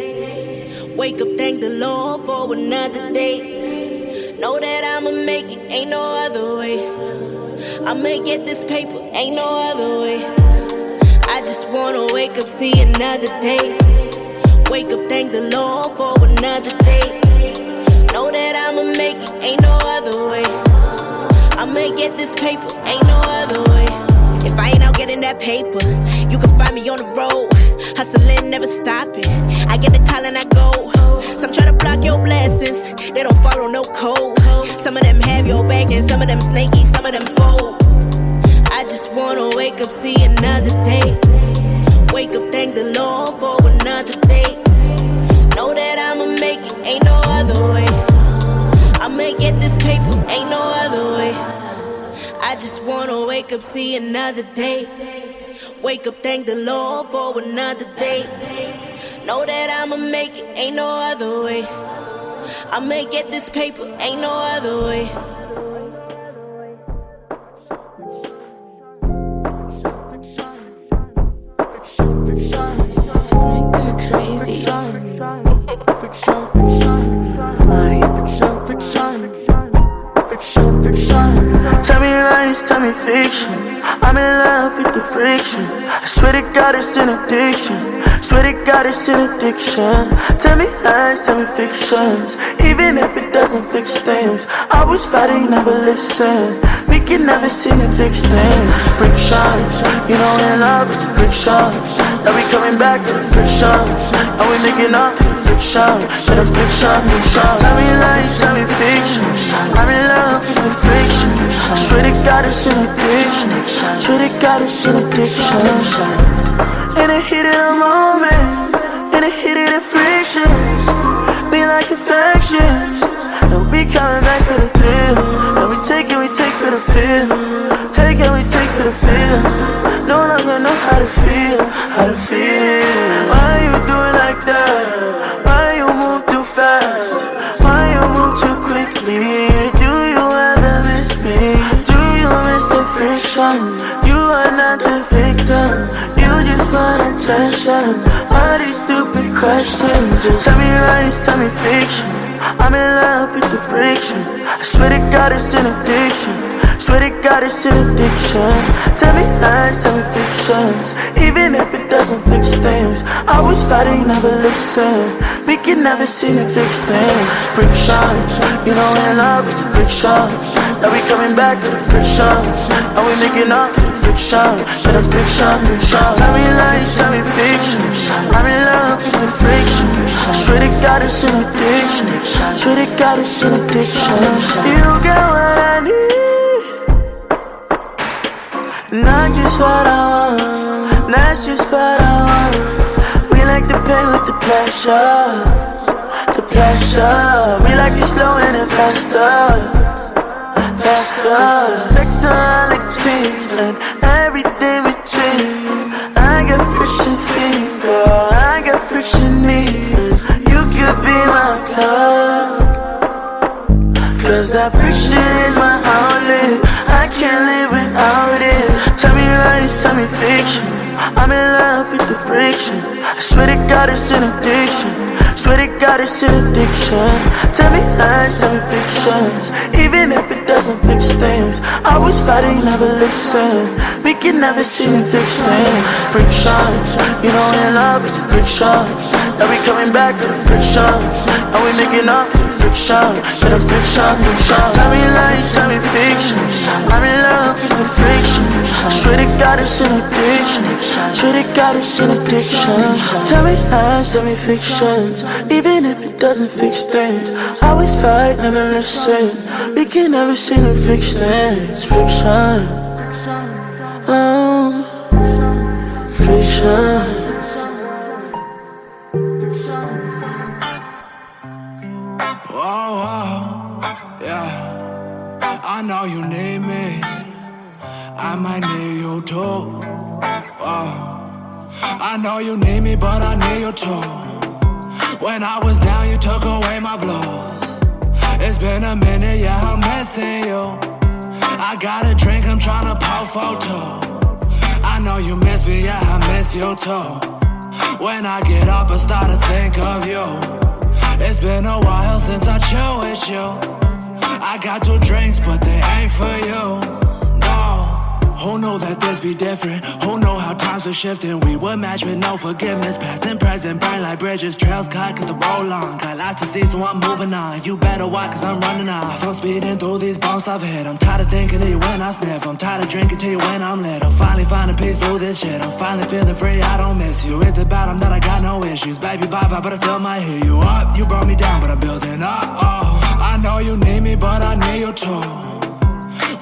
Wake up, thank the Lord for another day. Know that I'ma make it, ain't no other way. I'ma get this paper, ain't no other way. I just wanna wake up, see another day. Wake up, thank the Lord for another day. Know that I'ma make it, ain't no other way. I'ma get this paper, ain't no other way. If I ain't out getting that paper, you can find me on the road. Hustling, never stopping. I get the call and I go. Some try to block your blessings, they don't follow no code. Some of them have your back and some of them snaky, some of them fold. I just wanna wake up, see another day. Wake up, thank the Lord for another day. Know that I'ma make it, ain't no other way. I'ma get this paper, ain't no other. I just wanna wake up, see another day. Wake up, thank the Lord for another day. Know that I'ma make it, ain't no other way. I'ma get this paper, ain't no other way. crazy. Tell me lies, tell me fiction. I'm in love with the friction. I swear to God, it's an addiction. Swear to God, it's an addiction. Tell me lies, tell me fictions. Even if it doesn't fix things, I was fighting, never listen. We can never seem to fix things. Friction, you know, in love with the friction. Now we coming back for the friction. Are we making up fiction? Of fiction, fiction. Tell me lies, tell me fiction. I'm in love with the friction. Swear to God, it's an addiction. Swear to God, it's an addiction. In the heat of the moment, in the heat of the frictions, be like infections. And we coming back for the thrill. And we take it, we take for the feel. Take it, we take for the feel. No longer know how to feel, how to feel. Why you do it like that? Why you move too fast? Why you move too quickly? Do you ever miss me? Do you miss the friction? You are not the victim. You just want attention. All these stupid questions. Just tell me lies, tell me fiction. I'm in love with the friction. I swear to God, it's an addiction. Swear to God, it's an addiction. Tell me lies, tell me fictions. Even if it doesn't fix things, I was fighting, never listen. We can never seem to fix things. Friction, you know, in love with the friction. Now we coming back for the friction. Are we making up for the friction? For the friction, friction. Tell me lies, tell me fiction. I'm in love with the friction. Swear to God, it's an addiction. Swear to God, it's an addiction. You get what I need. Not just what I want, that's just what I want. We like the pain with the pleasure, the pleasure. We like it slow and it faster, faster. Sexualities and everything between. I got friction feet, girl. I got friction need. You could be my plug. Cause that friction is my outlet. I can't live without it. Tell me me fiction. I'm in love with the friction. I swear to God, it's an addiction. Swear to God, it's an addiction. Tell me lies, tell me fictions. Even if it doesn't fix things, I was fighting, never listen. We can never seem to fix things. Friction, you know, in love with the friction. Now we coming back for the friction. Are we making up friction? For the friction, friction. Tell me lies, tell me fiction. I'm in love with the friction. Swear to God, it's an addiction. Swear to God, it's an addiction. Tell me lies, tell me fictions. Even if it doesn't fix things, I always fight, never listen. We can never seem to fix things. Friction. Oh, friction. I know you need me. I might need you too. Whoa. Uh, I know you need me, but I need you too. When I was down, you took away my blues. It's been a minute, yeah, I'm missing you. I got a drink, I'm tryna pop photo. I know you miss me, yeah, I miss you too. When I get up, I start to think of you. It's been a while since I chill with you. I got two drinks, but they ain't for you. Oh, Who knew that this be different? Who know how times are shifting? We would match with no forgiveness. Past and present burn like bridges. Trails cut cause the roll long. Got lots to see, so I'm moving on. You better watch cause I'm running off. I'm speeding through these bumps I've hit. I'm tired of thinking of you when I sniff. I'm tired of drinking to you when I'm lit. I'm finally finding peace through this shit. I'm finally feeling free, I don't miss you. It's about them that I got no issues. Baby, bye bye, but I still might hear you up. You brought me down, but I'm building up. Oh, I know you need me, but I need you too.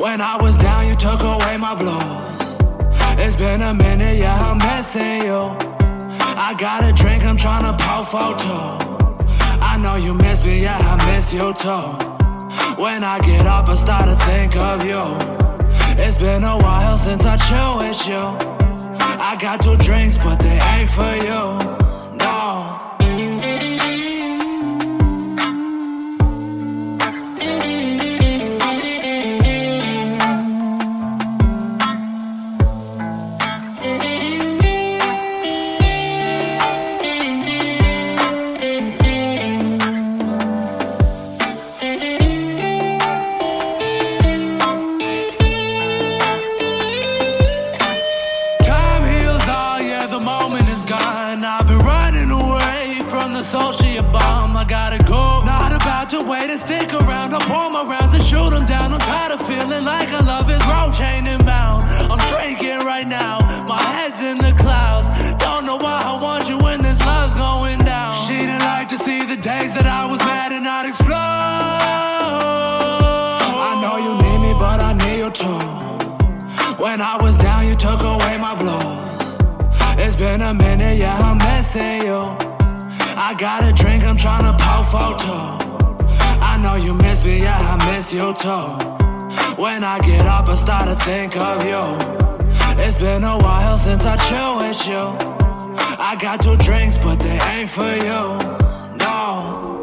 When I was down, you took away my blues. It's been a minute, yeah, I'm missing you. I got a drink, I'm trying tryna pop photo. I know you miss me, yeah, I miss you too. When I get up, I start to think of you. It's been a while since I chill with you. I got two drinks, but they ain't for you. No. When I was down, you took away my blues. It's been a minute, yeah, I'm missing you. I got a drink, I'm trying tryna pop photo. I know you miss me, yeah, I miss you too. When I get up, I start to think of you. It's been a while since I chill with you. I got two drinks, but they ain't for you. No.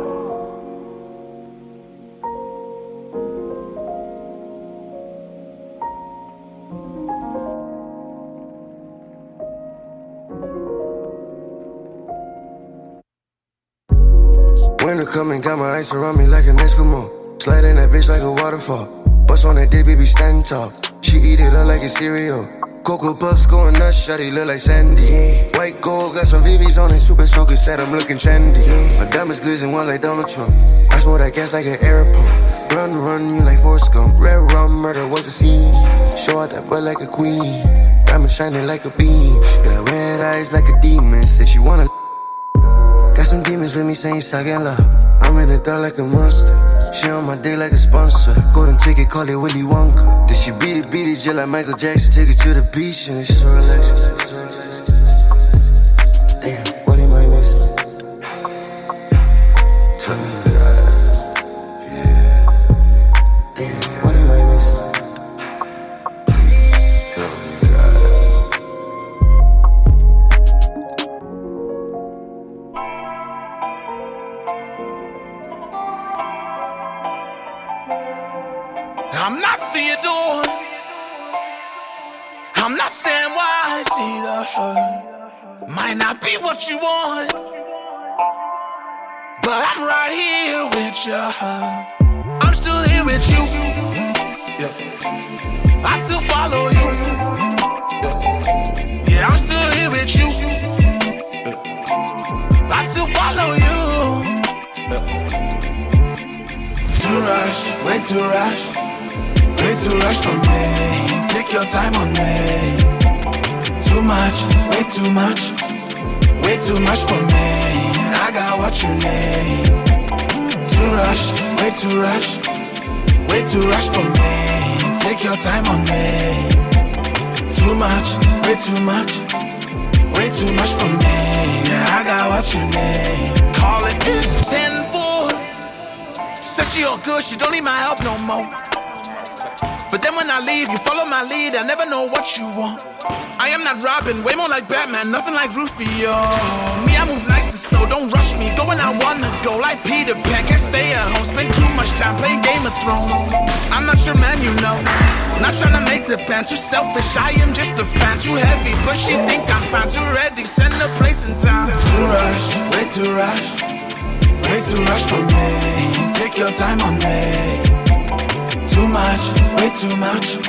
Coming, got my ice around me like an Eskimo. Sliding that bitch like a waterfall. Bust on that dick, baby, stand tall. She eat it up like a cereal. Cocoa Puffs going nuts, shawty look like Sandy. White gold, got some VVs on it, super soaker, said I'm looking trendy. My diamonds glisten one like Donald Trump. I smell that gas like an airport. Run, run, you like Forrest Gump. Red rum, murder was the scene. Show out that butt like a queen. Diamond shining like a beam. Got red eyes like a demon. Said she wanna. Got some demons with me saying sucking love. I'm in the dark like a monster. She on my dick like a sponsor. Golden ticket, call it Willy Wonka. Did she beat it, beat it just like Michael Jackson? Take it to the beach and it's so relaxing. Too much for me. I got what you need. Too rush, way too rush. Way too rush for me. Take your time on me. Too much, way too much. Way too much for me. Yeah, I got what you need. Call it tenfold. Said she all good, she don't need my help no more. But then when I leave, you follow my lead, I never know what you want. I am not Robin, way more like Batman, nothing like Rufio. Me, I move nice and slow, don't rush me. Go when I wanna go, like Peter Pan, can't stay at home, spend too much time playing Game of Thrones. I'm not your man, you know. Not trying to make the band too selfish, I am just a fan, too heavy, but she think I'm fine, too ready, send a place and time. Too rush, way too rush, way too rush for me. Take your time on me. Too much, way too much,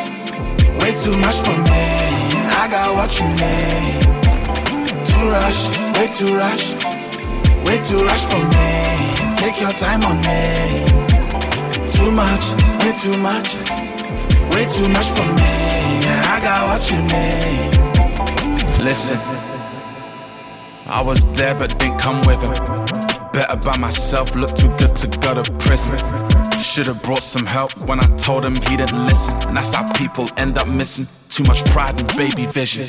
way too much for me. I got what you need. Too rush, way too rush, way too rush for me. Take your time on me. Too much, way too much, way too much for me. I got what you need. Listen, I was there but didn't come with him. Better by myself, look too good to go to prison. Should've brought some help when I told him he didn't listen. And that's how people end up missing. Too much pride and baby vision.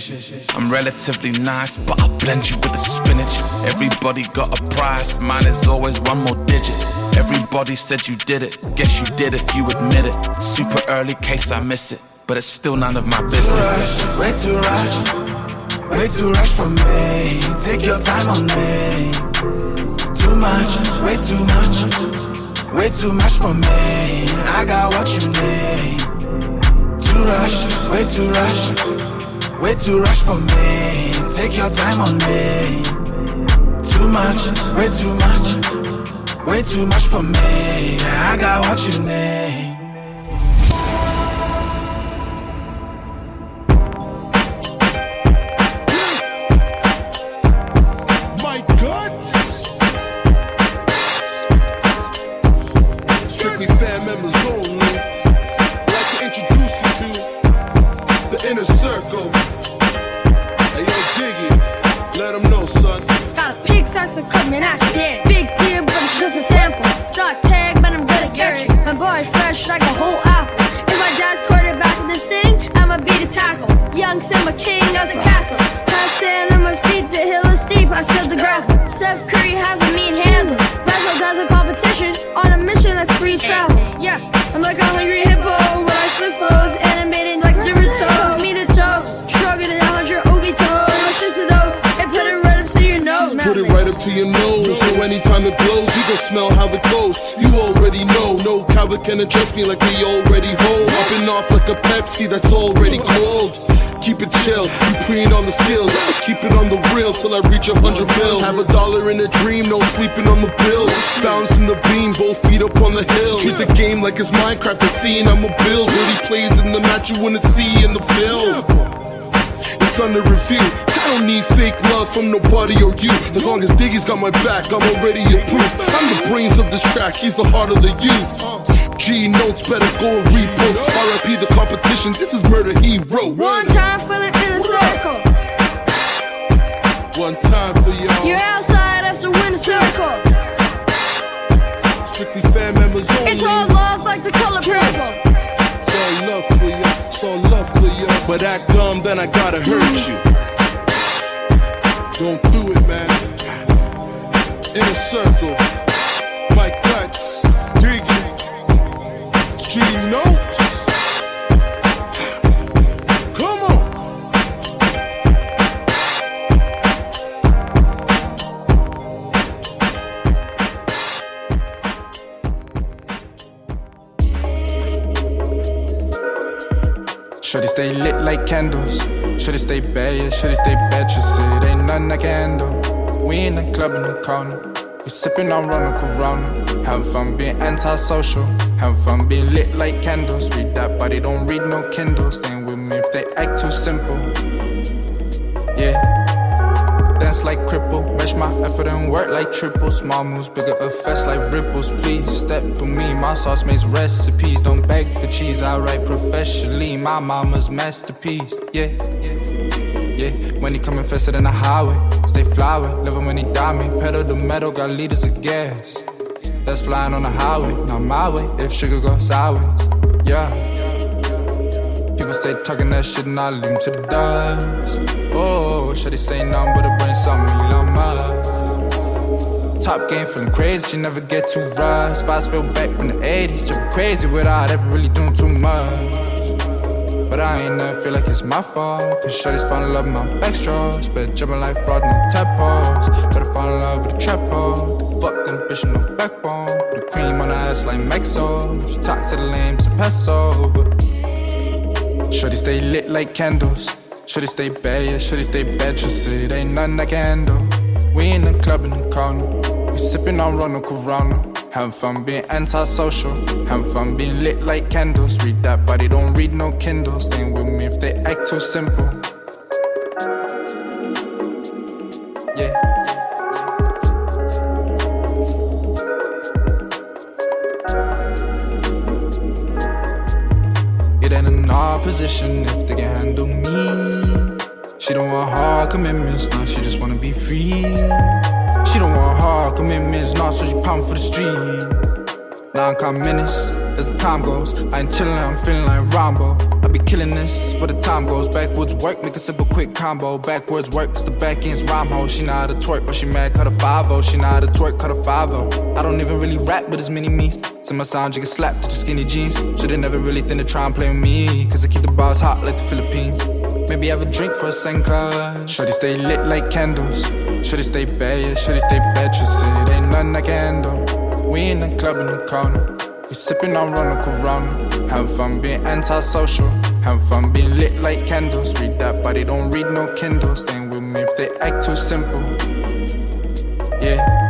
I'm relatively nice, but I'll blend you with the spinach. Everybody got a price, mine is always one more digit. Everybody said you did it, guess you did if you admit it. Super early case, I miss it, but it's still none of my business. Way too rush, way too rush for me. Take your time on me. Too much, way too much. Way too much for me. I got what you need. Too rush, way too rush. Way too rush for me. Take your time on me. Too much, way too much. Way too much for me. I got what you need. I'm a king of the castle. Not sand on my feet, the hill is steep. I feel the gravel. Steph Curry has a mean handle. Razzle a competition on a mission like free travel. Yeah, I'm like a hungry hippo. When I flip foes, animated like Naruto. Me to toe, stronger than a hundred Obito. My sister though, and put it right up to your nose. Put it right up to your nose, so anytime it blows, you can smell how it goes. You already know can address me like we already hold. Hopping off like a Pepsi that's already cold. Keep it chill, you preen on the skills. Keep it on the real till I reach a hundred mil. Have a dollar in a dream, no sleeping on the bills. Bouncing the beam, both feet up on the hill. Treat the game like it's Minecraft, the scene I'm a build. Really plays in the match you wouldn't see in the film. It's under review. I don't need fake love from nobody or you. As long as Diggy's got my back, I'm already approved. I'm the brains of this track, he's the heart of the youth. G notes better go and repost. RIP the competition, this is murder he wrote. One time for the inner circle. One time for y'all. You're outside after winter circle. Strictly fam members only. It's all love like the color purple. It's all love for you. It's all love for you. But act dumb, then I gotta hurt you. Should it stay lit like candles? Should it stay bad? Yeah, should it stay bad? Just it ain't nothing I can handle. We in the club in the corner. We sipping on Ronald Corona. Having fun being antisocial. Having fun being lit like candles. Read that body, don't read no Kindle. Staying with me if they act too simple. Yeah. Dance like cripple. My effort and work like triple. Small moves, bigger effects like ripples. Please step with me. My sauce makes recipes. Don't beg for cheese. I write professionally. My mama's masterpiece. Yeah. Yeah, when he coming faster than a highway. Stay flyway, living when he me. Pedal the metal, got liters of gas. That's flying on the highway, not my way. If sugar goes sideways, yeah. People stay talking that shit and I leave 'em to the dust. Oh, they say nothing but a brain something llama? Top game feeling crazy, she never get too rushed. Fast feel back from the 80s, just crazy without ever really doing too much. But I ain't never feel like it's my fault. Cause shorties fall in love with my backstrokes. Better jumping like fraud in tadpoles. Better fall in love with the trap hole. Fuck them bitch no backbone. Put the cream on her ass like. If you talk to the lame, to pass over. Shorty stay lit like candles. Shorty stay bad, yeah, shorty stay bad. Just it ain't nothing I can handle. We in the club in the corner. We sipping on Ronald Corona. Having fun being antisocial. Having fun being lit like candles. Read that body, don't read no Kindle. Staying with me if they act too simple. Position if they can handle me. She don't want hard commitments, no, she just wanna be free. She don't want hard commitments, no, so she pound for the street. Nine come minutes, as the time goes. I ain't chillin', I'm feeling like Rambo. I be killing this, but the time goes. Backwards work, make a simple quick combo. Backwards work, cause the back end's rhyme hole. She know how to twerk, but she mad, cut a 5 She know how to twerk, cut a 5 I don't even really rap, but it's mini me's. So my sound, you get slapped to the skinny jeans. They never really think to try and play with me. Cause I keep the bars hot like the Philippines. Maybe have a drink for a Senka. Shorty stay lit like candles. Shorty stay bad, yeah, shorty stay bad. Just it ain't nothing I can handle. We in the club in the corner. We sipping on Ronald Corona. Having fun being antisocial. Having fun being lit like candles. Read that but they don't read no Kindle. Staying with me if they act too simple. Yeah.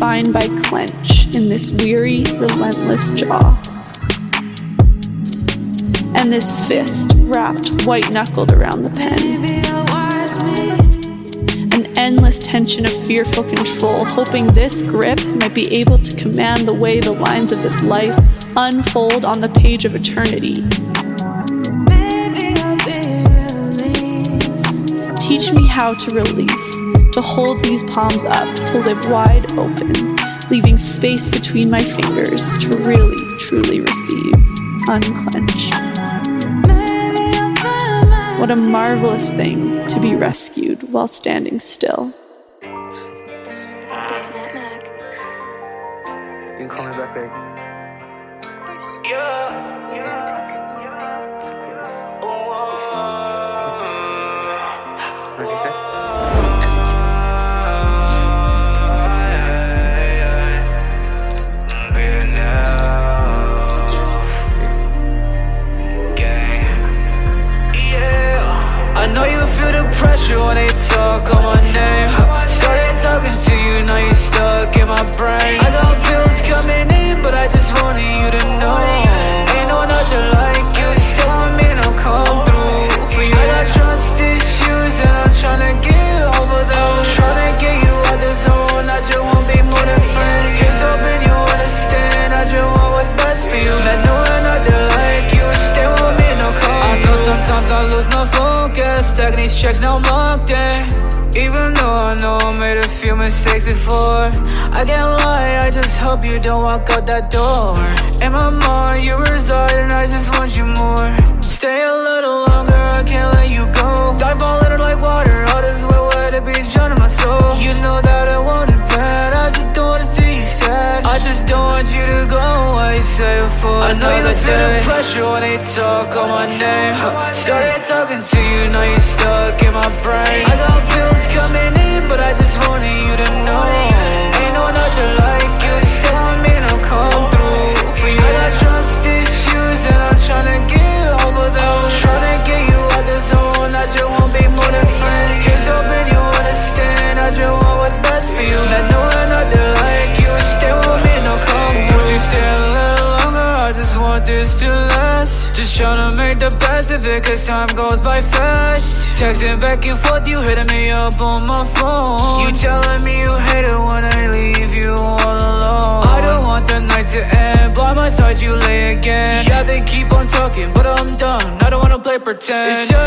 defined by clench in this weary, relentless jaw. And this fist wrapped white knuckled around the pen. An endless tension of fearful control, hoping this grip might be able to command the way the lines of this life unfold on the page of eternity. Teach me how to release to hold these palms up, to live wide open, leaving space between my fingers to really, truly receive, unclench. What a marvelous thing to be rescued while standing still. pretend.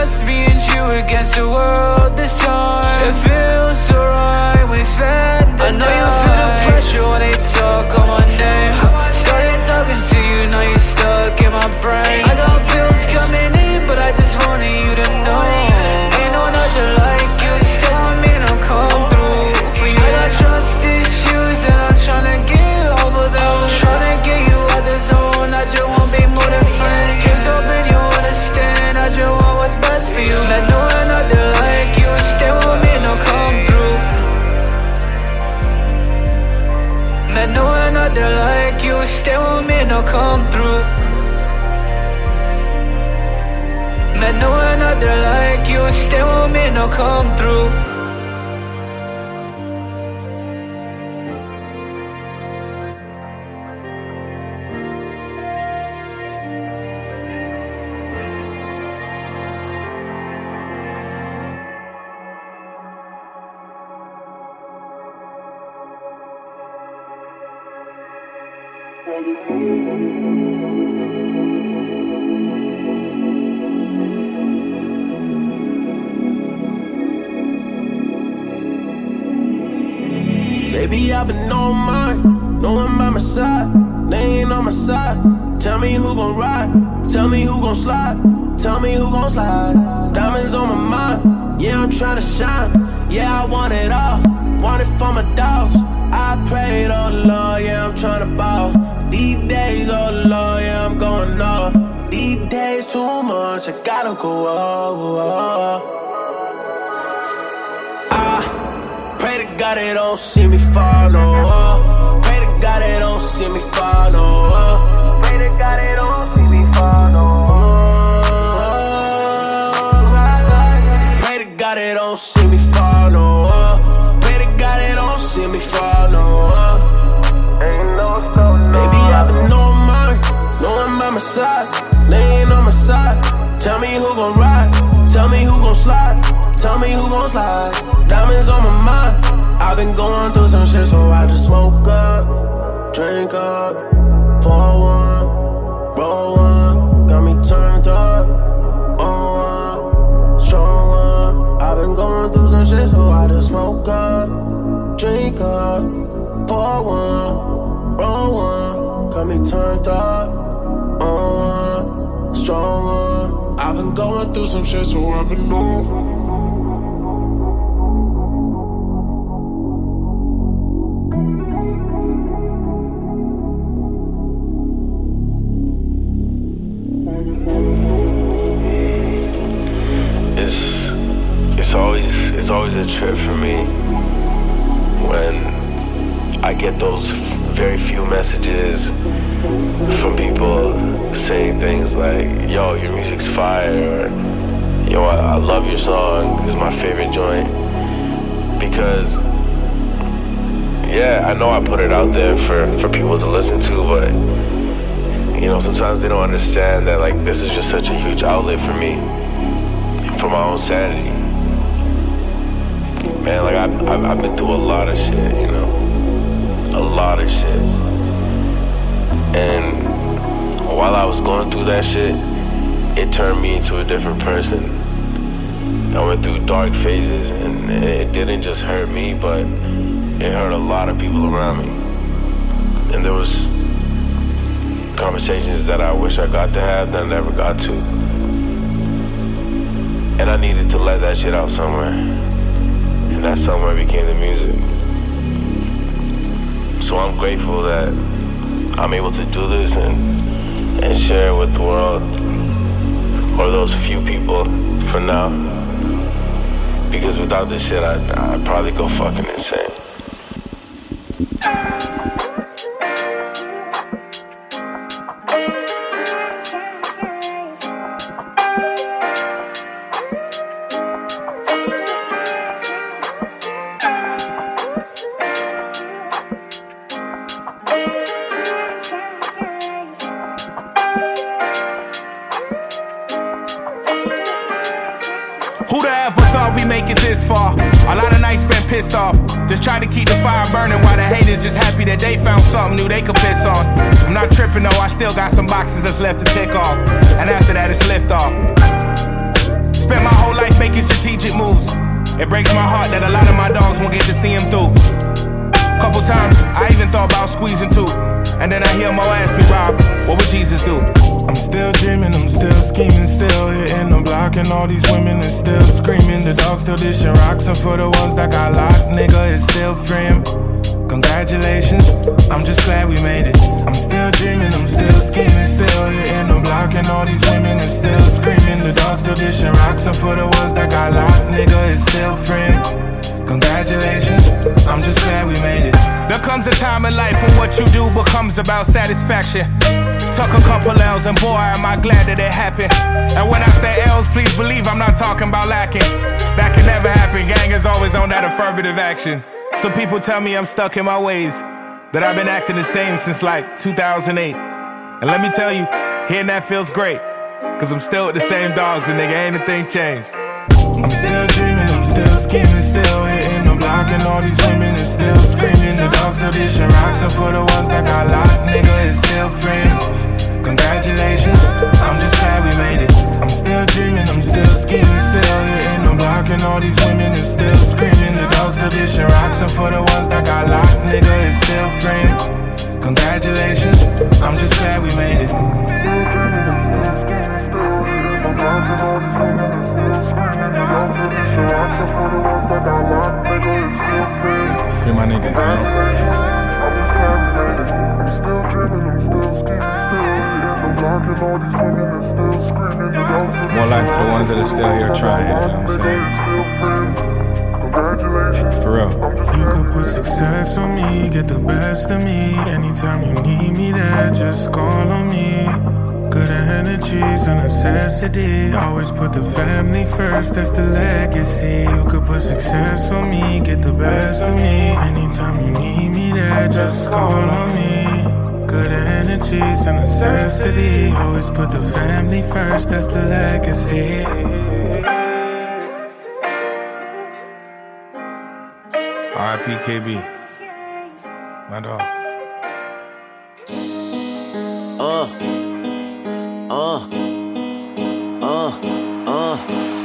Yeah, I want it all. Want it for my dogs. I prayed, oh Lord, yeah, I'm tryna ball. These days, oh Lord, yeah, I'm going off. These days, too much, I gotta go off. Ah, pray to God they don't see me fall, no. Ah, pray to God they don't see me fall, no. Tell me who gon' slide. Diamonds on my mind, I've been going through some shit, so I just smoke up, drink up, pour one, roll one, got me turned up, on one, strong one. I've been going through some shit, so I just smoke up, drink up, pour one, roll one, got me turned up, on one, strong one. I've been going through some shit, so I've been on. Always a trip for me when I get those very few messages from people saying things like, "Yo, your music's fire," or "Yo, I, I love your song. This is my favorite joint." Because yeah, I know I put it out there for for people to listen to, but you know sometimes they don't understand that like this is just such a huge outlet for me for my own sanity. Man, like I've, I've, I've been through a lot of shit, you know, a lot of shit. And while I was going through that shit, it turned me into a different person. I went through dark phases, and it didn't just hurt me, but it hurt a lot of people around me. And there was conversations that I wish I got to have that I never got to. And I needed to let that shit out somewhere. And that somewhere became the music. So I'm grateful that I'm able to do this and and share it with the world. Or those few people for now. Because without this shit I'd, I'd probably go fucking insane. Becomes about satisfaction. Took a couple L's and boy, am I glad that it happened. And when I say L's, please believe I'm not talking about lacking. That can never happen. Gang is always on that affirmative action. Some people tell me I'm stuck in my ways, that I've been acting the same since like 2008. And let me tell you, hearing that feels great. Cause I'm still with the same dogs and nigga, ain't a thing changed. I'm still dreaming, I'm still scheming, still the and all these women is still screaming. The dogs still dishing rocks, and for the ones that got locked, nigga, it's still free. Congratulations, I'm just glad we made it. I'm still dreaming, I'm still scheming, still hitting the block, and all these women is still screaming. The dogs still dishing rocks, and for the ones that got locked, nigga, it's still free. Congratulations, I'm just glad we made it. Free my niggas, you know? More life to the ones that are still here trying, you know what I'm saying? For real. You could put success on me, get the best of me. Anytime you need me there, just call on me. Good energy's a necessity. Always put the family first, that's the legacy. You could put success on me, get the best of me. Anytime you need me there, just call on me. good energy's a necessity. Always put the family first, that's the legacy. RIP KB. My dog.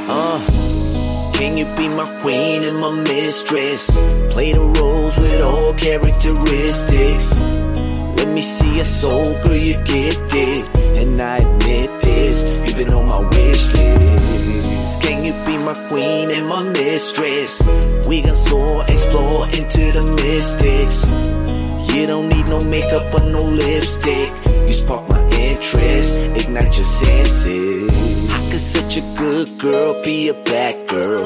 Uh. Can you be my queen and my mistress? Play the roles with all characteristics. Let me see your soul, girl, you're gifted. And I admit this, you've been on my wish list. Can you be my queen and my mistress? We can soar, explore into the mystics. You don't need no makeup or no lipstick. You spark my interest, ignite your senses. How could such a good girl be a bad girl?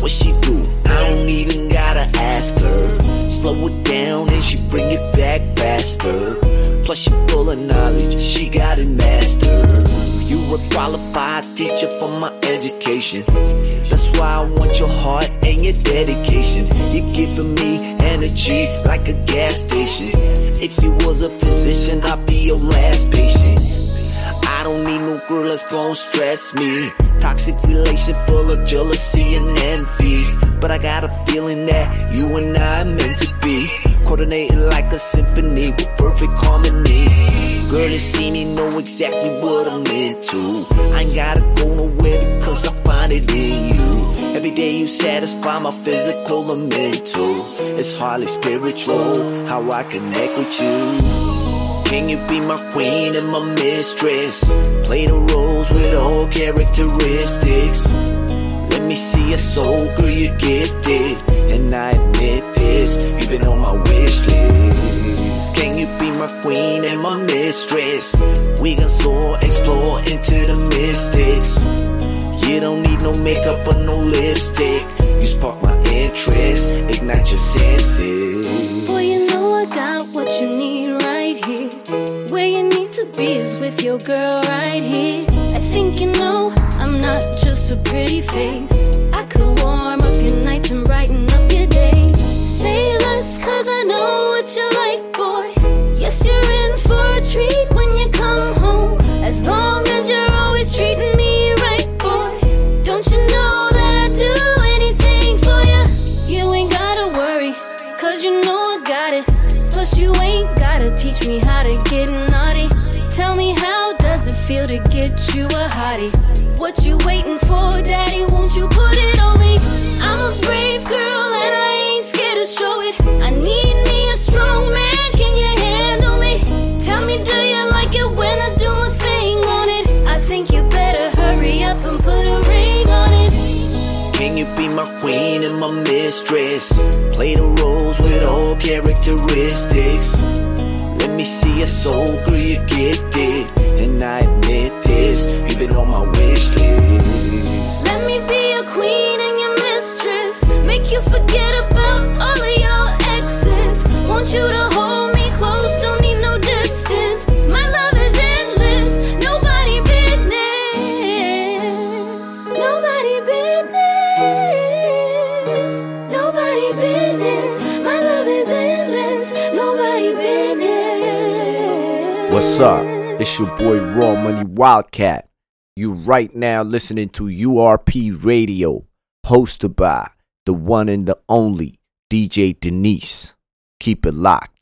What she do? I don't even gotta ask her. Slow it down and she bring it back faster. Plus she full of knowledge, she got it mastered. You a qualified teacher for my education. That's why I want your heart and your dedication. You're giving me energy like a gas station. If you was a physician, I'd be your last patient. I don't need no girl that's gon' stress me. Toxic relation full of jealousy and envy. But I got a feeling that you and I are meant to be. Coordinating like a symphony with perfect harmony. Girl, you see me know exactly what I'm into. I ain't gotta go nowhere because I find it in you. Every day you satisfy my physical and mental. It's hardly spiritual how I connect with you. Can you be my queen and my mistress? Play the roles with all characteristics. Let me see your soul, girl, you're gifted. And I admit this, you've been on my wish list. Can you be my queen and my mistress? We can soar, explore into the mystics. You don't need no makeup or no lipstick. You spark my interest, ignite your senses. Boy, you know I got what you need right. Where you need to be is with your girl right here. I think you know I'm not just a pretty face. I could warm up your nights and brighten up your day. Say less, cause I know what you like, boy. Yes, you're in for a treat when you come home. As long to get you a hottie? What you waiting for, daddy? Won't you put it on me? I'm a brave girl and I ain't scared to show it. I need me a strong man, can you handle me? Tell me, do you like it when I do my thing on it? I think you better hurry up and put a ring on it. Can you be my queen and my mistress? Play the roles with all characteristics. Let me see your soul, girl, you're. And I admit this, you've been on my wish list. Let me be your queen and your mistress. Make you forget about all of your exes. Want you to hold me close, don't need no distance. My love is endless, nobody business. Nobody business. Nobody business. My love is endless, nobody business. What's up? It's your boy Raw Money Wildcat. You right now listening to URP Radio, hosted by the one and the only DJ Denise. Keep it locked.